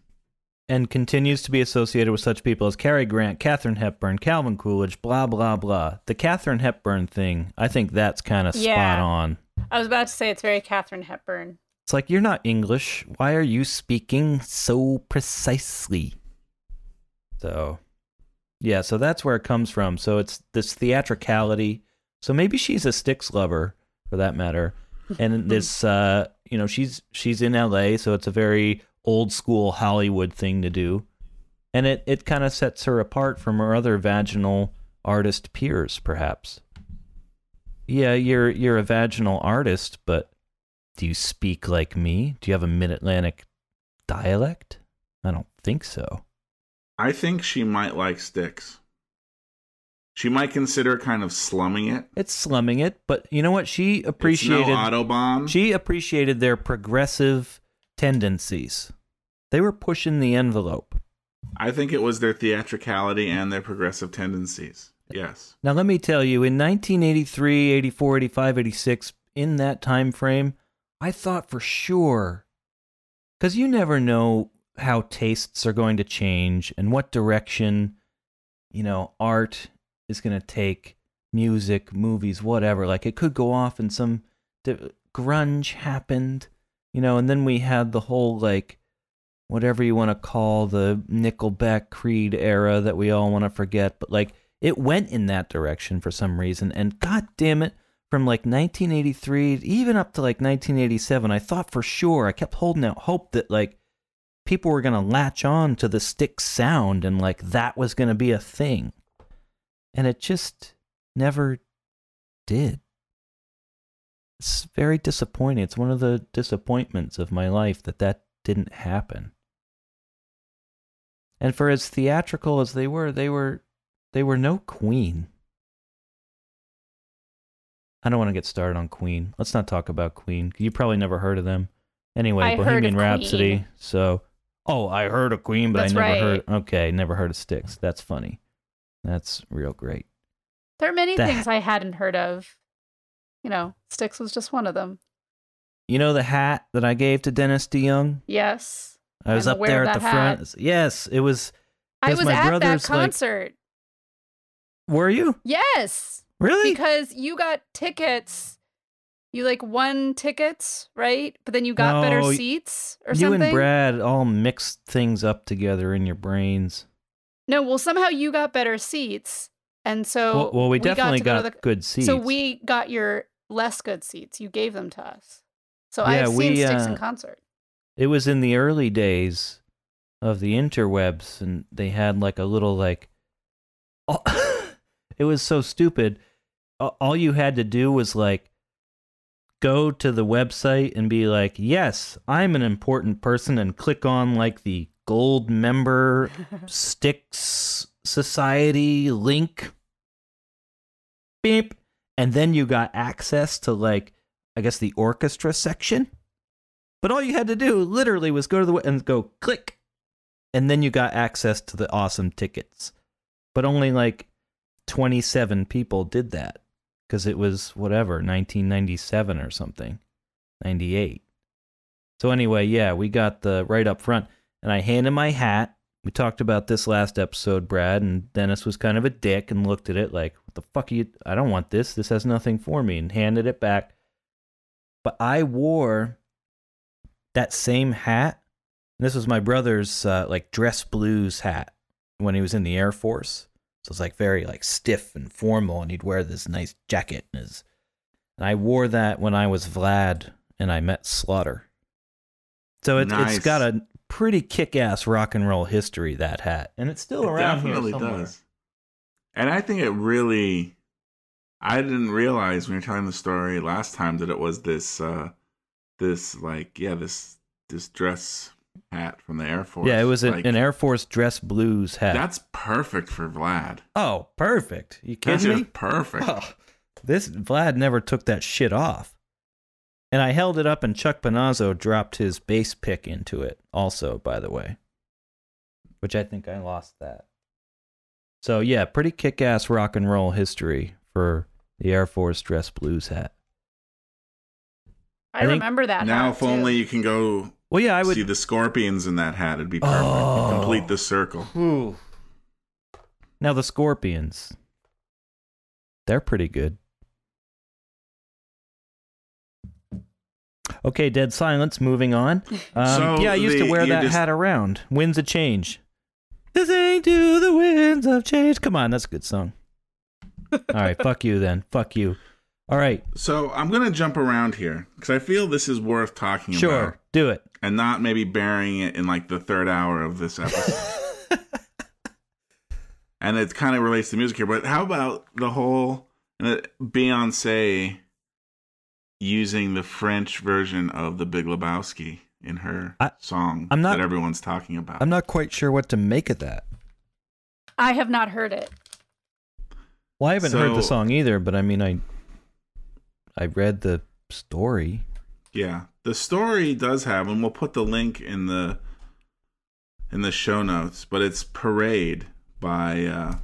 [SPEAKER 6] and continues to be associated with such people as Cary Grant, Katharine Hepburn, Calvin Coolidge, blah blah blah. The Katharine Hepburn thing, I think that's kind of spot
[SPEAKER 7] Yeah.
[SPEAKER 6] on.
[SPEAKER 7] I was about to say it's very Katharine Hepburn.
[SPEAKER 6] It's like you're not English. Why are you speaking so precisely? So, yeah, so that's where it comes from. So it's this theatricality. So maybe she's a Styx lover, for that matter. [laughs] And this, uh, you know, she's she's in L.A., so it's a very old school Hollywood thing to do, and it it kind of sets her apart from her other vaginal artist peers, perhaps. Yeah, you're you're a vaginal artist, but do you speak like me? Do you have a mid Atlantic dialect? I don't think so.
[SPEAKER 5] I think she might like Styx. She might consider kind of slumming it.
[SPEAKER 6] It's slumming it, but you know what? She
[SPEAKER 5] It's no
[SPEAKER 6] appreciated
[SPEAKER 5] Autobahn.
[SPEAKER 6] she appreciated their progressive tendencies. They were pushing the envelope.
[SPEAKER 5] I think it was their theatricality and their progressive tendencies. Yes.
[SPEAKER 6] Now let me tell you, in 1983, 84, 85, 86, in that time frame, I thought for sure cuz you never know how tastes are going to change and what direction you know art is going to take, music, movies, whatever. Like it could go off and some di- grunge happened, you know, and then we had the whole like whatever you want to call the Nickelback Creed era that we all want to forget, but like it went in that direction for some reason. And god damn it, from like 1983 even up to like 1987, I thought for sure, I kept holding out hope that like people were going to latch on to the Styx sound and like that was going to be a thing. And it just never did. It's very disappointing. It's one of the disappointments of my life that that didn't happen. And for as theatrical as they were, they were they were no Queen. I don't want to get started on Queen. Let's not talk about Queen. You probably never heard of them. Anyway,
[SPEAKER 7] I
[SPEAKER 6] Bohemian Rhapsody.
[SPEAKER 7] Queen.
[SPEAKER 6] So, oh, I heard of Queen, but
[SPEAKER 7] That's
[SPEAKER 6] I never
[SPEAKER 7] right.
[SPEAKER 6] heard. Okay, never heard of Styx. That's funny. That's real great.
[SPEAKER 7] There are many
[SPEAKER 6] The-
[SPEAKER 7] things I hadn't heard of. You know, Styx was just one of them.
[SPEAKER 6] You know the hat that I gave to Dennis DeYoung?
[SPEAKER 7] Yes.
[SPEAKER 6] I was
[SPEAKER 7] I'm
[SPEAKER 6] up there at the
[SPEAKER 7] that
[SPEAKER 6] front. Yes, it was.
[SPEAKER 7] I was at that
[SPEAKER 6] brother's, like-
[SPEAKER 7] concert.
[SPEAKER 6] Were you
[SPEAKER 7] yes.
[SPEAKER 6] really?
[SPEAKER 7] Because you got tickets. You like won tickets, right? But then you got better seats or
[SPEAKER 6] you
[SPEAKER 7] something.
[SPEAKER 6] You and Brad all mixed things up together in your brains.
[SPEAKER 7] No, well, somehow you got better seats, and so
[SPEAKER 6] well, well, we,
[SPEAKER 7] got
[SPEAKER 6] definitely
[SPEAKER 7] to go
[SPEAKER 6] got,
[SPEAKER 7] the-
[SPEAKER 6] good seats.
[SPEAKER 7] So we got your less good seats. You gave them to us. So
[SPEAKER 6] Yeah,
[SPEAKER 7] I've seen
[SPEAKER 6] we,
[SPEAKER 7] Styx
[SPEAKER 6] uh,
[SPEAKER 7] in concert.
[SPEAKER 6] it was in the early days of the interwebs, and they had like a little like. [laughs] it was so stupid. All you had to do was like go to the website and be like, "Yes, I'm an important person," and click on like the gold member Styx Society link. Beep. And then you got access to like I guess the orchestra section. But all you had to do literally was go to the and go click. And then you got access to the awesome tickets. But only like 27 people did that because it was whatever, 1997 or something. 98. So anyway, yeah, we got the right up front. And I hand him my hat. We talked about this last episode, Brad, and Dennis was kind of a dick and looked at it like, "What the fuck are you? I don't want this. This has nothing for me," and handed it back. But I wore that same hat. This was my brother's uh, like dress blues hat when he was in the Air Force. So it's like very like stiff and formal, and he'd wear this nice jacket. And, his, and I wore that when I was Vlad and I met Slaughter. So it's
[SPEAKER 5] Nice.
[SPEAKER 6] it's got a pretty kick-ass rock and roll history that hat, and it's still
[SPEAKER 5] It
[SPEAKER 6] around
[SPEAKER 5] definitely
[SPEAKER 6] here somewhere.
[SPEAKER 5] does. And I think it really I didn't realize when you were telling the story last time that it was this uh this like yeah, this this dress hat from the Air Force.
[SPEAKER 6] Yeah, it was an,
[SPEAKER 5] Like,
[SPEAKER 6] an Air Force dress blues hat.
[SPEAKER 5] That's perfect for Vlad.
[SPEAKER 6] oh, perfect. You
[SPEAKER 5] That's
[SPEAKER 6] kidding me?
[SPEAKER 5] just perfect.
[SPEAKER 6] Oh, this Vlad never took that shit off. And I held it up, and Chuck Panazzo dropped his bass pick into it, also, by the way. Which I think I lost that. So, yeah, pretty kick ass rock and roll history for the Air Force dress blues hat.
[SPEAKER 7] I,
[SPEAKER 6] I think-
[SPEAKER 7] remember that.
[SPEAKER 5] now
[SPEAKER 7] hat,
[SPEAKER 5] if
[SPEAKER 7] too.
[SPEAKER 5] only you can go
[SPEAKER 6] Well, yeah, I would.
[SPEAKER 5] see the scorpions in that hat, it'd be perfect.
[SPEAKER 6] Oh.
[SPEAKER 5] Complete the circle.
[SPEAKER 6] Ooh. Now, the Scorpions. They're pretty good. Okay, dead silence. Moving on. [laughs] Um,
[SPEAKER 5] So
[SPEAKER 6] yeah, I used to wear that
[SPEAKER 5] just-
[SPEAKER 6] hat around. Winds of Change. This ain't to the winds of change. Come on, that's a good song. All right, fuck you then. Fuck you. All right,
[SPEAKER 5] So I'm gonna jump around here because I feel this is worth talking
[SPEAKER 6] sure,
[SPEAKER 5] about, Sure,
[SPEAKER 6] do it.
[SPEAKER 5] and not maybe burying it in like the third hour of this episode. [laughs] and it kind of relates to music here. But how about the whole uh, Beyonce using the French version of the Big Lebowski in her
[SPEAKER 6] I-
[SPEAKER 5] song
[SPEAKER 6] I'm not-
[SPEAKER 5] that everyone's talking about?
[SPEAKER 6] I'm not quite sure what to make of that.
[SPEAKER 7] I have not heard it.
[SPEAKER 6] Well, I haven't heard the song either, but I mean, I I read the story.
[SPEAKER 5] Yeah, the story does have, and we'll put the link in the in the show notes. But it's "Parade" by uh,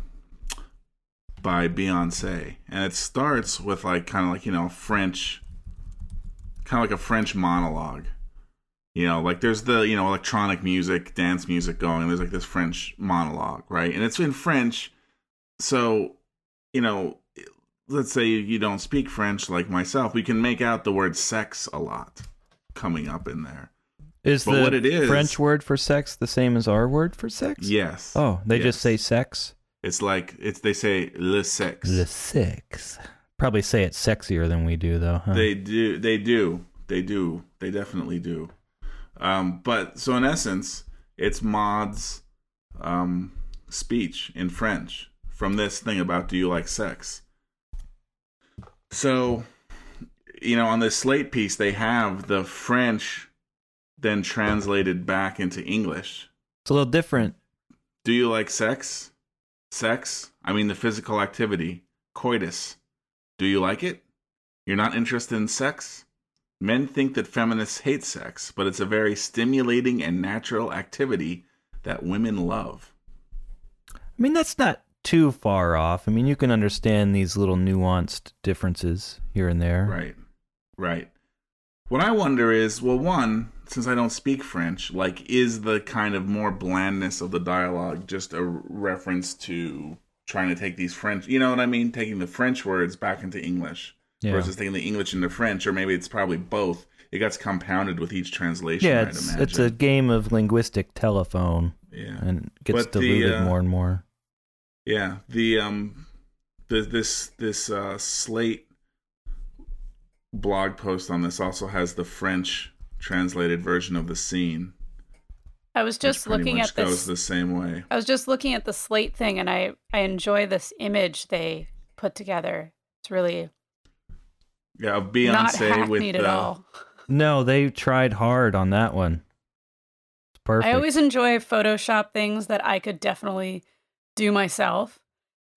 [SPEAKER 5] by Beyonce, and it starts with like kind of like you know French, kind of like a French monologue. You know, like there's the you know electronic music, dance music going. And there's like this French monologue, right? And it's in French, so you know let's say you don't speak French like myself, we can make out the word sex a lot coming up in there.
[SPEAKER 6] Is
[SPEAKER 5] But
[SPEAKER 6] the
[SPEAKER 5] what it is-
[SPEAKER 6] French word for sex the same as our word for sex?
[SPEAKER 5] Yes.
[SPEAKER 6] Oh, they just say sex.
[SPEAKER 5] it's like it's they say le sex.
[SPEAKER 6] The sex. Probably say it sexier than we do, though. Huh?
[SPEAKER 5] They do they do. They do. They definitely do. Um but so in essence, it's Maud's um speech in French from this thing about do you like sex? So you know, on this slate piece they have the French then translated back into English.
[SPEAKER 6] it's a little different.
[SPEAKER 5] Do you like sex? Sex? I mean the physical activity. Coitus. Do you like it? You're not interested in sex? Men think that feminists hate sex, but it's a very stimulating and natural activity that women love.
[SPEAKER 6] I mean, that's not too far off. I mean, you can understand these little nuanced differences here and there.
[SPEAKER 5] Right. Right. What I wonder is, well, one, since I don't speak French, like, is the kind of more blandness of the dialogue just a reference to trying to take these French, you know what I mean? Taking the French words back into English
[SPEAKER 6] Yeah.
[SPEAKER 5] versus taking the English into French, or maybe it's probably both. It gets compounded with each translation,
[SPEAKER 6] Yeah, it's
[SPEAKER 5] imagine.
[SPEAKER 6] it's a game of linguistic telephone,
[SPEAKER 5] yeah.
[SPEAKER 6] and gets
[SPEAKER 5] But the,
[SPEAKER 6] diluted
[SPEAKER 5] uh,
[SPEAKER 6] more and more.
[SPEAKER 5] Yeah, the um, the this this uh, Slate blog post on this also has the French translated version of the scene.
[SPEAKER 7] I was just looking
[SPEAKER 5] much
[SPEAKER 7] at
[SPEAKER 5] goes
[SPEAKER 7] this.
[SPEAKER 5] the same way.
[SPEAKER 7] I was just looking at the slate thing, and I I enjoy this image they put together. It's really
[SPEAKER 5] Yeah, of
[SPEAKER 7] not
[SPEAKER 5] Beyonce with
[SPEAKER 7] hackneyed
[SPEAKER 5] the
[SPEAKER 7] at all.
[SPEAKER 6] No, they tried hard on that one. It's perfect.
[SPEAKER 7] I always enjoy Photoshop things that I could definitely do myself.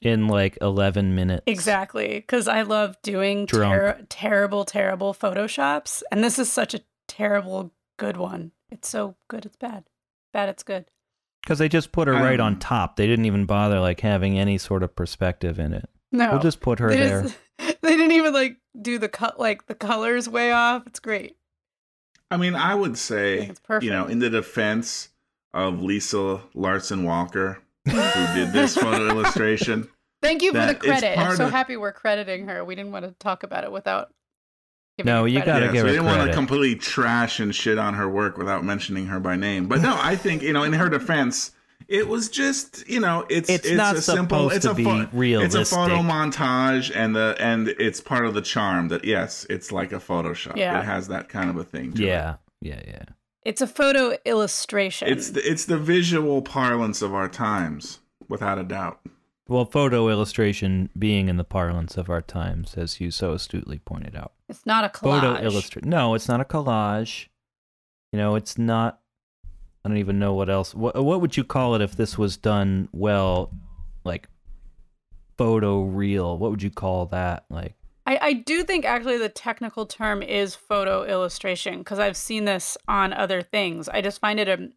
[SPEAKER 6] in like eleven minutes.
[SPEAKER 7] Exactly, because I love doing
[SPEAKER 6] Drunk.
[SPEAKER 7] ter- terrible, terrible Photoshops, and this is such a terrible good one. It's so good, it's bad. Bad, it's good.
[SPEAKER 6] Because they just put her right on
[SPEAKER 5] Um,
[SPEAKER 6] top. They didn't even bother like having any sort of perspective in it.
[SPEAKER 7] No,
[SPEAKER 6] We'll just put her
[SPEAKER 7] they
[SPEAKER 6] there.
[SPEAKER 7] just- [laughs] they didn't even like do the cut, like the colors way off. It's great.
[SPEAKER 5] I mean, I would say,
[SPEAKER 7] think it's perfect.
[SPEAKER 5] you know, in the defense of Lisa Larson Walker, who [laughs] did this photo illustration.
[SPEAKER 7] Thank you for the credit. I'm so
[SPEAKER 5] of-
[SPEAKER 7] happy we're crediting her. We didn't want to talk about it without. Giving
[SPEAKER 6] No, you gotta
[SPEAKER 5] Yeah,
[SPEAKER 6] give
[SPEAKER 5] so
[SPEAKER 6] her
[SPEAKER 5] we didn't want to completely trash and shit on her work without mentioning her by name. But no, I think you know, in her defense, it was just you know, it's
[SPEAKER 6] It's not
[SPEAKER 5] a simple, it's a
[SPEAKER 6] be
[SPEAKER 5] pho- It's a photo montage, and the and it's part of the charm that yes, it's like a Photoshop.
[SPEAKER 7] Yeah.
[SPEAKER 5] It has that kind of a thing. To It.
[SPEAKER 6] Yeah, yeah, yeah.
[SPEAKER 7] It's a photo illustration.
[SPEAKER 5] It's the, it's the visual parlance of our times, without a doubt.
[SPEAKER 6] Well, photo illustration being in the parlance of our times, as you so astutely pointed out.
[SPEAKER 7] It's not a collage.
[SPEAKER 6] Photo illustrate. No, it's not a collage. You know, it's not. I don't even know what else. What what would you call it if this was done well, like photo real? What would you call that? Like,
[SPEAKER 7] I, I do think actually the technical term is photo illustration because I've seen this on other things. I just find it a,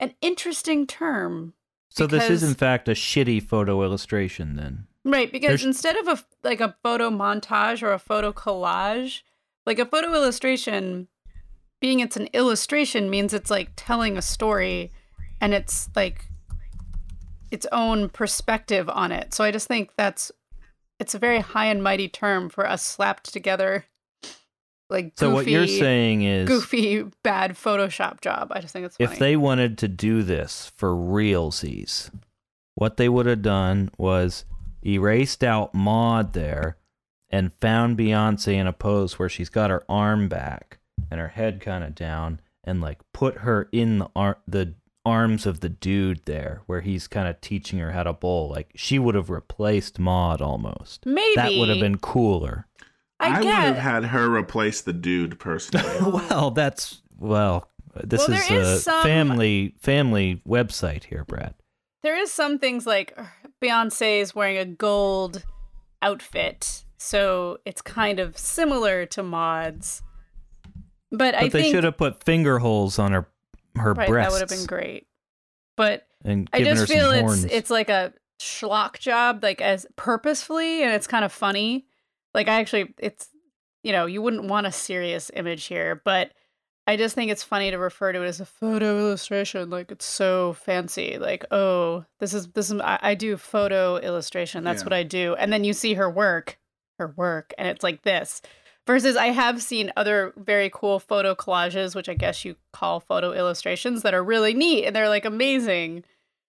[SPEAKER 7] an interesting term.
[SPEAKER 6] So this is in fact a shitty photo illustration. Then
[SPEAKER 7] Right, because
[SPEAKER 6] There's-
[SPEAKER 7] instead of a like a photo montage or a photo collage, like a photo illustration, being it's an illustration means it's like telling a story, and it's like its own perspective on it. So I just think that's it's a very high and mighty term for a slapped together, like
[SPEAKER 6] so what you're
[SPEAKER 7] goofy-
[SPEAKER 6] saying is
[SPEAKER 7] goofy bad Photoshop job. I just think it's funny.
[SPEAKER 6] if they wanted to do this for realsies, what they would have done was erased out Maud there and found Beyonce in a pose where she's got her arm back and her head kind of down and like put her in the ar- the arms of the dude there where he's kind of teaching her how to bowl like she would have replaced Maud almost
[SPEAKER 7] maybe
[SPEAKER 6] that would have been cooler
[SPEAKER 7] I,
[SPEAKER 5] would
[SPEAKER 7] get
[SPEAKER 5] have had her replace the dude personally. [laughs]
[SPEAKER 6] well that's well this
[SPEAKER 7] Well,
[SPEAKER 6] is
[SPEAKER 7] there
[SPEAKER 6] a
[SPEAKER 7] is some-
[SPEAKER 6] family family website here Brad
[SPEAKER 7] There is some things like Beyonce is wearing a gold outfit, so it's kind of similar to Maud's. But, I
[SPEAKER 6] But they
[SPEAKER 7] think
[SPEAKER 6] should have put finger holes on her her
[SPEAKER 7] right,
[SPEAKER 6] breasts.
[SPEAKER 7] that would have been great. But
[SPEAKER 6] And
[SPEAKER 7] I just feel it's
[SPEAKER 6] horns.
[SPEAKER 7] it's like a schlock job, like as purposefully, and it's kind of funny. Like I actually, it's you know, you wouldn't want a serious image here, but I just think it's funny to refer to it as a photo illustration. Like it's so fancy. Like oh, this is this is I, I do photo illustration. That's
[SPEAKER 5] Yeah.
[SPEAKER 7] what I do. And then you see her work, her work, and it's like this. Versus, I have seen other very cool photo collages, which I guess you call photo illustrations, that are really neat and they're like amazing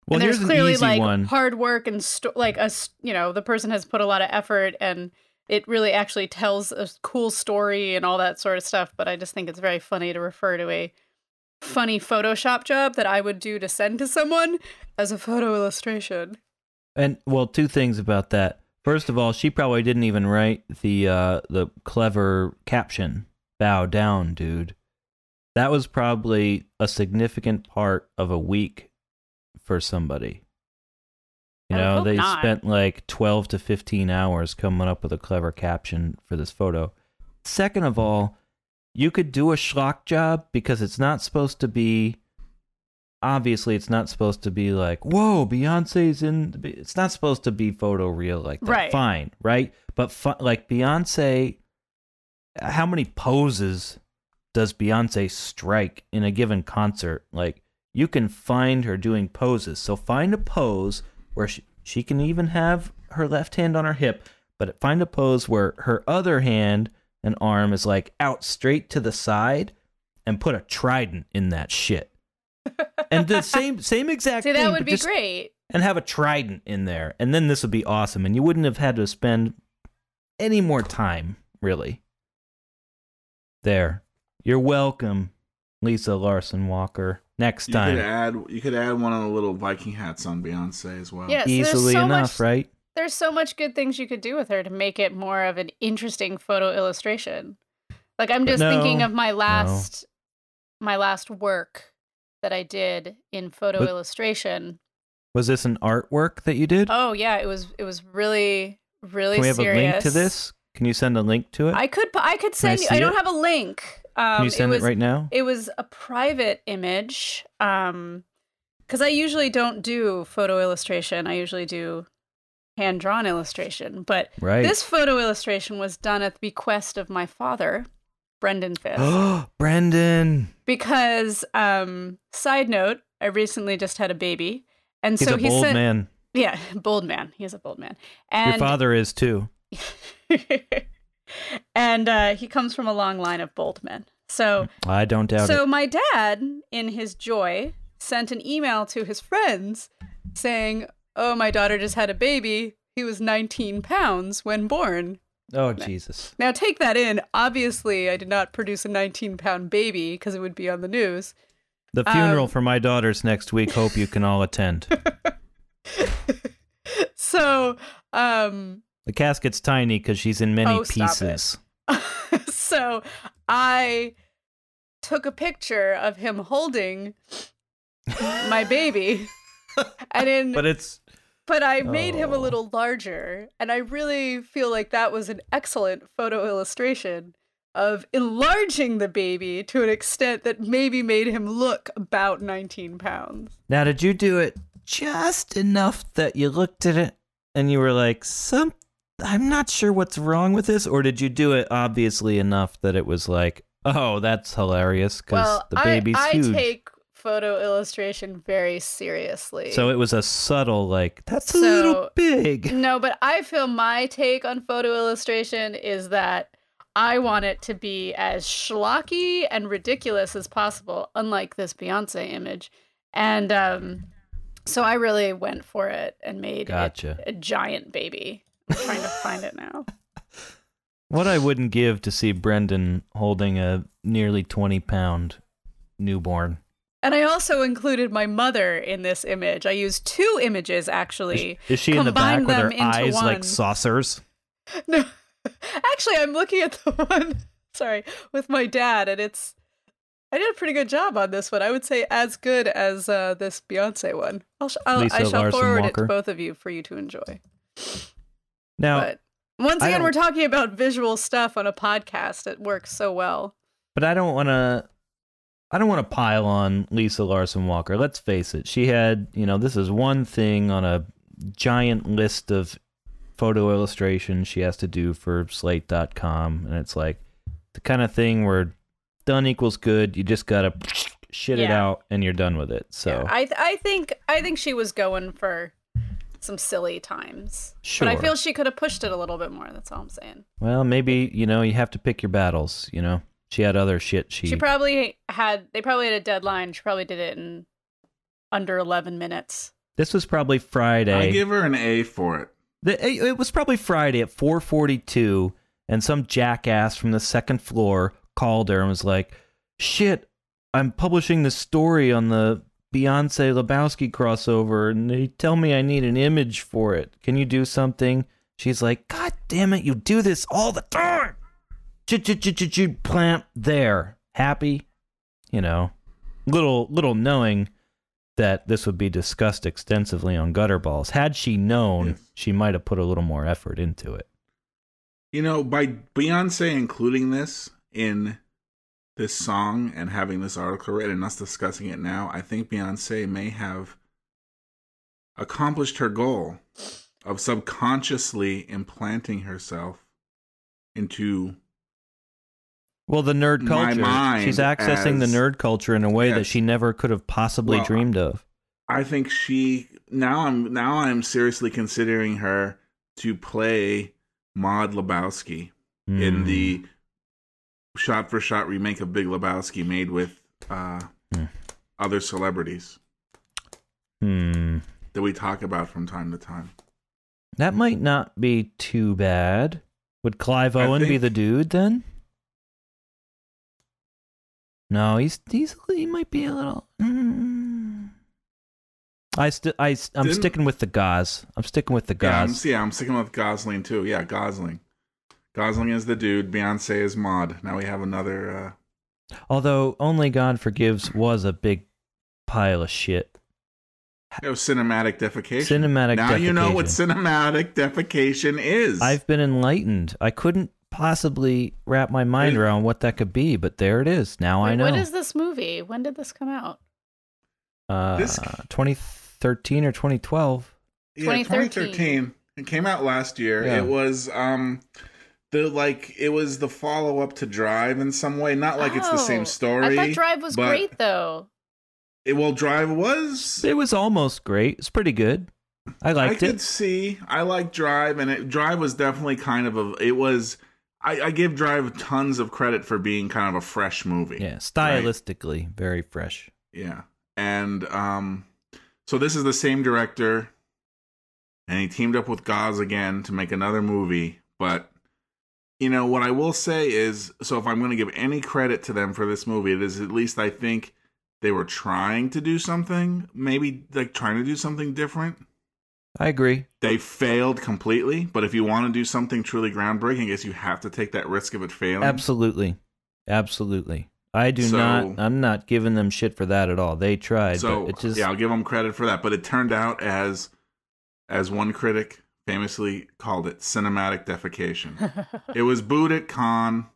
[SPEAKER 6] well,
[SPEAKER 7] and there's
[SPEAKER 6] here's
[SPEAKER 7] clearly like
[SPEAKER 6] one.
[SPEAKER 7] hard work and sto- like a you know the person has put a lot of effort and it really actually tells a cool story and all that sort of stuff but i just think it's very funny to refer to a funny photoshop job that i would do to send to someone as a photo illustration
[SPEAKER 6] And well, two things about that. First of all, she probably didn't even write the uh, the clever caption "Bow down, dude." That was probably a significant part of a week for somebody. You know, they
[SPEAKER 7] not.
[SPEAKER 6] spent like 12 to 15 hours coming up with a clever caption for this photo. Second of all, you could do a schlock job because it's not supposed to be obviously it's not supposed to be like whoa beyonce's in it's not supposed to be photo real like that
[SPEAKER 7] Right.
[SPEAKER 6] fine right but fu- like beyonce how many poses does beyonce strike in a given concert like you can find her doing poses so find a pose where she, she can even have her left hand on her hip but find a pose where her other hand and arm is like out straight to the side and put a trident in that shit and the same [laughs] same exact
[SPEAKER 7] see
[SPEAKER 6] thing,
[SPEAKER 7] that would be
[SPEAKER 6] just-
[SPEAKER 7] great
[SPEAKER 6] and have a trident in there, and then this would be awesome, and you wouldn't have had to spend any more time, really. There, you're welcome, Lisa Larson Walker. Next
[SPEAKER 5] You could
[SPEAKER 6] time,
[SPEAKER 5] add you could add one of the little Viking hats on Beyonce as well.
[SPEAKER 7] Yes,
[SPEAKER 6] easily
[SPEAKER 7] so
[SPEAKER 6] enough,
[SPEAKER 7] much,
[SPEAKER 6] right?
[SPEAKER 7] there's so much good things you could do with her to make it more of an interesting photo illustration. Like I'm
[SPEAKER 6] But
[SPEAKER 7] just thinking of my last my last work that I did in photo
[SPEAKER 6] But-
[SPEAKER 7] illustration.
[SPEAKER 6] Was this an artwork that you did?
[SPEAKER 7] Oh yeah, it was it was really really
[SPEAKER 6] Can we have
[SPEAKER 7] serious.
[SPEAKER 6] a link to this? Can you send a link to it?
[SPEAKER 7] I could I could
[SPEAKER 6] Can I
[SPEAKER 7] send you. I don't
[SPEAKER 6] it?
[SPEAKER 7] have a link. Um,
[SPEAKER 6] Can you send it,
[SPEAKER 7] was,
[SPEAKER 6] right now?
[SPEAKER 7] It was a private image. Um, because I usually don't do photo illustration. I usually do hand drawn illustration. But
[SPEAKER 6] Right.
[SPEAKER 7] this photo illustration was done at the bequest of my father, Brendan Fisk.
[SPEAKER 6] Oh, [gasps] Brendan.
[SPEAKER 7] because um side note I recently just had a baby, and so
[SPEAKER 6] He's
[SPEAKER 7] so
[SPEAKER 6] a
[SPEAKER 7] he
[SPEAKER 6] bold
[SPEAKER 7] sent
[SPEAKER 6] man.
[SPEAKER 7] yeah, [laughs] bold man. He is a bold man, and
[SPEAKER 6] Your father is too. [laughs]
[SPEAKER 7] and uh, he comes from a long line of bold men. So
[SPEAKER 6] I don't doubt
[SPEAKER 7] so
[SPEAKER 6] it.
[SPEAKER 7] my dad, in his joy, sent an email to his friends saying, "Oh, my daughter just had a baby. He was 19 pounds when born."
[SPEAKER 6] Oh Jesus.
[SPEAKER 7] Now take that in. Obviously, I did not produce a 19 pound baby because it would be on the news.
[SPEAKER 6] The funeral
[SPEAKER 7] Um,
[SPEAKER 6] for my daughter's next week. Hope you can all attend. [laughs]
[SPEAKER 7] So, um,
[SPEAKER 6] The casket's tiny because she's in many
[SPEAKER 7] Oh,
[SPEAKER 6] pieces. [laughs]
[SPEAKER 7] so I took a picture of him holding my baby, [laughs] and in
[SPEAKER 6] But it's
[SPEAKER 7] but I made him a
[SPEAKER 6] Oh.
[SPEAKER 7] little larger, and I really feel like that was an excellent photo illustration of enlarging the baby to an extent that maybe made him look about 19 pounds.
[SPEAKER 6] now. Did you do it just enough that you looked at it and you were like, "Some, I'm not sure what's wrong with this," or did you do it obviously enough that it was like, "Oh, that's hilarious" because
[SPEAKER 7] Well,
[SPEAKER 6] the baby's
[SPEAKER 7] I, I
[SPEAKER 6] huge.
[SPEAKER 7] take photo illustration very seriously.
[SPEAKER 6] So it was a subtle like, "That's a little big."
[SPEAKER 7] No, but I feel my take on photo illustration is that I want it to be as schlocky and ridiculous as possible, unlike this Beyonce image. And um, so I really went for it and made
[SPEAKER 6] Gotcha.
[SPEAKER 7] it a giant baby. Trying to find it now. [laughs]
[SPEAKER 6] What I wouldn't give to see Brendan holding a nearly 20 pound newborn.
[SPEAKER 7] And I also included my mother in this image. I used two images actually.
[SPEAKER 6] Is she in the back with her
[SPEAKER 7] them into
[SPEAKER 6] eyes
[SPEAKER 7] one.
[SPEAKER 6] like saucers? [laughs]
[SPEAKER 7] No, actually, I'm looking at the [laughs] one. Sorry, with my dad, and it's. I did a pretty good job on this one. I would say as good as uh, this Beyonce one. I'll sh- I'll, I shall
[SPEAKER 6] Larson
[SPEAKER 7] forward it to both of you for you to enjoy.
[SPEAKER 6] Now,
[SPEAKER 7] but once again, we're talking about visual stuff on a podcast. It works so well.
[SPEAKER 6] but I don't want to. I don't want to pile on Lisa Larson Walker. Let's face it. She had, you know, this is one thing on a giant list of photo illustrations she has to do for slate.com. And it's like the kind of thing where done equals good. You just got to shit it out and you're done with it. So,
[SPEAKER 7] I th- I think I think she was going for some silly times,
[SPEAKER 6] sure.
[SPEAKER 7] but I feel she could have pushed it a little bit more. That's all I'm saying.
[SPEAKER 6] Well, maybe you know you have to pick your battles. You know, she had other shit. She,
[SPEAKER 7] She probably had. They probably had a deadline. She probably did it in under 11 minutes.
[SPEAKER 6] this was probably Friday.
[SPEAKER 5] I give her an A for it.
[SPEAKER 6] The- it it was probably Friday at 4:42, and some jackass from the second floor called her and was like, "Shit, I'm publishing this story on the Beyonce Lebowski crossover, and they tell me I need an image for it. Can you do something?" She's like, "God damn it, you do this all the time." Ch-ch-ch-ch-ch- Plant there, happy, you know, little little knowing that this would be discussed extensively on Gutterballs. Had she known,
[SPEAKER 5] Yes.
[SPEAKER 6] she might have put a little more effort into it.
[SPEAKER 5] You know, by Beyonce including this in this song and having this article read and us discussing it now, I think Beyonce may have accomplished her goal of subconsciously implanting herself into
[SPEAKER 6] Well, the nerd
[SPEAKER 5] My
[SPEAKER 6] culture.
[SPEAKER 5] mind
[SPEAKER 6] She's accessing the nerd culture in a way that she never could have possibly
[SPEAKER 5] Well,
[SPEAKER 6] dreamed of.
[SPEAKER 5] I think she now I'm now I'm seriously considering her to play Maud Lebowski in
[SPEAKER 6] Mm.
[SPEAKER 5] the shot for shot remake of Big Lebowski made with uh,
[SPEAKER 6] Hmm.
[SPEAKER 5] other celebrities
[SPEAKER 6] Hmm.
[SPEAKER 5] that we talk about from time to time.
[SPEAKER 6] That might not be too bad. Would Clive Owen be the dude then? No, he's he's he might be a little. Mm. I st- I I'm
[SPEAKER 5] Didn't-
[SPEAKER 6] sticking with the gauze. I'm sticking with the
[SPEAKER 5] Yeah, I'm, yeah, I'm sticking with Gosling too. Yeah, Gosling. Gosling is the dude. Beyonce is Maud. Now we have another. Uh,
[SPEAKER 6] Although Only God Forgives was a big pile of shit.
[SPEAKER 5] you know, cinematic defecation.
[SPEAKER 6] Cinematic
[SPEAKER 5] now you know what cinematic defecation is.
[SPEAKER 6] I've been enlightened. I couldn't possibly wrap my mind around what that could be, but there it is. Now I know.
[SPEAKER 7] What is this movie? When did this come out?
[SPEAKER 6] uh,
[SPEAKER 5] This-
[SPEAKER 6] 2013 or 2012.
[SPEAKER 5] Yeah,
[SPEAKER 7] 2013.
[SPEAKER 5] 2013. It came out last year.
[SPEAKER 6] Yeah.
[SPEAKER 5] It was um the like it was the follow up to Drive in some way. Not like it's the
[SPEAKER 7] Oh,
[SPEAKER 5] same story.
[SPEAKER 7] I thought Drive was great though.
[SPEAKER 5] It, well, Drive was.
[SPEAKER 6] It was almost great. It's pretty good. I liked
[SPEAKER 5] I
[SPEAKER 6] liked
[SPEAKER 5] could
[SPEAKER 6] it.
[SPEAKER 5] see. I like Drive, and it, Drive was definitely kind of a. It was. I, I give Drive tons of credit for being kind of a fresh movie.
[SPEAKER 6] Yeah, stylistically very fresh.
[SPEAKER 5] Yeah. And um so this is the same director and he teamed up with Gauze again to make another movie, but you know what I will say is so if I'm going to give any credit to them for this movie, it is at least I think they were trying to do something, maybe like trying to do something different.
[SPEAKER 6] I agree.
[SPEAKER 5] They failed completely, but if you want to do something truly groundbreaking, I guess you have to take that risk of it failing.
[SPEAKER 6] Absolutely. Absolutely. I do
[SPEAKER 5] So-
[SPEAKER 6] not I'm not giving them shit for that at all. They tried,
[SPEAKER 5] so
[SPEAKER 6] just
[SPEAKER 5] yeah, I'll give them credit for that. But it turned out as as one critic famously called it cinematic defecation. [laughs] it was booed at Cannes,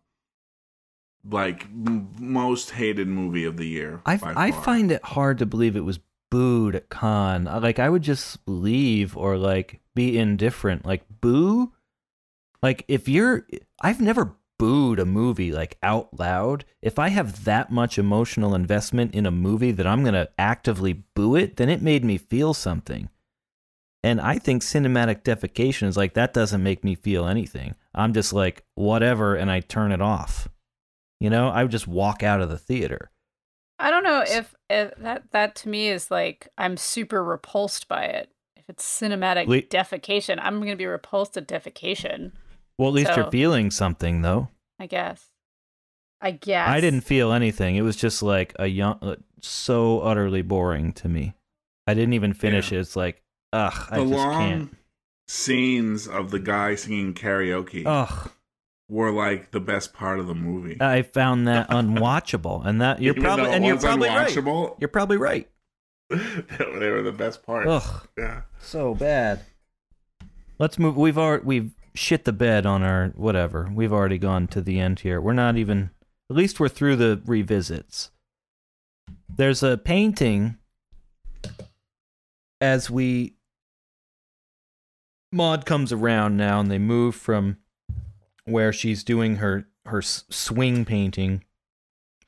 [SPEAKER 5] like m- most hated movie of the year.
[SPEAKER 6] I, I find it hard to believe it was booed at Cannes. Uh, Like I would just leave or like be indifferent. Like boo. Like if you're, I've never booed a movie like out loud. If I have that much emotional investment in a movie that I'm gonna actively boo it, then it made me feel something. And I think cinematic defecation is like that doesn't make me feel anything. I'm just like whatever, and I turn it off. You know, I would just walk out of the theater.
[SPEAKER 7] I don't know if, if that that to me is like I'm super repulsed by it. If it's cinematic
[SPEAKER 6] Le-
[SPEAKER 7] defecation, I'm going to be repulsed at defecation.
[SPEAKER 6] Well, at least
[SPEAKER 7] So-
[SPEAKER 6] you're feeling something, though.
[SPEAKER 7] I guess. I guess.
[SPEAKER 6] I didn't feel anything. It was just like a young, uh, so utterly boring to me. I didn't even finish
[SPEAKER 5] Yeah.
[SPEAKER 6] it. It's like, ugh, I
[SPEAKER 5] the
[SPEAKER 6] just
[SPEAKER 5] long
[SPEAKER 6] can't.
[SPEAKER 5] scenes of the guy singing karaoke
[SPEAKER 6] Ugh,
[SPEAKER 5] were like the best part of the movie.
[SPEAKER 6] I found that [laughs] unwatchable, and that you're
[SPEAKER 5] Even
[SPEAKER 6] probably and you're probably right. You're probably right. [laughs]
[SPEAKER 5] they were the best part.
[SPEAKER 6] Ugh,
[SPEAKER 5] Yeah.
[SPEAKER 6] so bad. Let's move. We've already we've shit the bed on our whatever. We've already gone to the end here. We're not even. At least we're through the revisits. There's a painting. As we. Maud comes around now, and they move from where she's doing her her swing painting.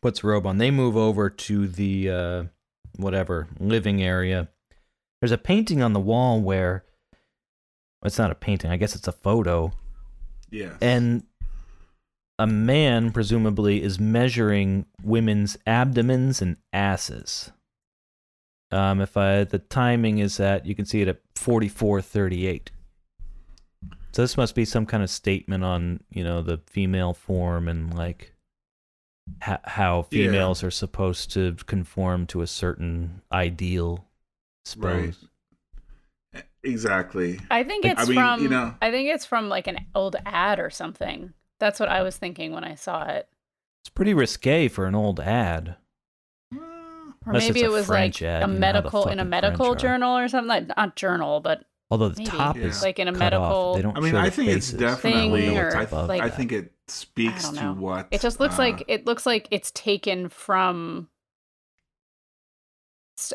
[SPEAKER 6] Puts robe on. They move over to the uh, whatever living area. There's a painting on the wall where it's not a painting. I guess it's a photo,
[SPEAKER 5] Yeah.
[SPEAKER 6] and a man presumably is measuring women's abdomens and asses. Um, if I the timing is at, you can see it at forty four thirty eight. So this must be some kind of statement on you know the female form and like ha- how
[SPEAKER 5] Yeah.
[SPEAKER 6] females are supposed to conform to a certain ideal.
[SPEAKER 5] right.
[SPEAKER 6] Suppose.
[SPEAKER 5] Exactly.
[SPEAKER 7] I think
[SPEAKER 6] I
[SPEAKER 7] it's
[SPEAKER 5] mean,
[SPEAKER 7] from
[SPEAKER 5] you know-
[SPEAKER 7] I think it's from like an old ad or something. That's what I was thinking when I saw it.
[SPEAKER 6] It's pretty risque for an old ad. Mm.
[SPEAKER 7] Or
[SPEAKER 6] Unless
[SPEAKER 7] maybe it was
[SPEAKER 6] French
[SPEAKER 7] like
[SPEAKER 6] ad,
[SPEAKER 7] a
[SPEAKER 6] you know
[SPEAKER 7] medical in a medical
[SPEAKER 6] French are.
[SPEAKER 7] journal or something like not journal, but
[SPEAKER 6] Although the
[SPEAKER 7] Maybe.
[SPEAKER 6] top
[SPEAKER 5] Yeah.
[SPEAKER 6] is
[SPEAKER 7] Like in a
[SPEAKER 6] cut
[SPEAKER 7] medical-
[SPEAKER 6] Off. They don't
[SPEAKER 5] I mean,
[SPEAKER 6] show
[SPEAKER 5] I think it's definitely.
[SPEAKER 7] Thing
[SPEAKER 6] what's
[SPEAKER 7] or,
[SPEAKER 6] above
[SPEAKER 7] like-
[SPEAKER 5] I think it speaks to what
[SPEAKER 7] it just looks
[SPEAKER 5] uh,
[SPEAKER 7] like it looks like it's taken from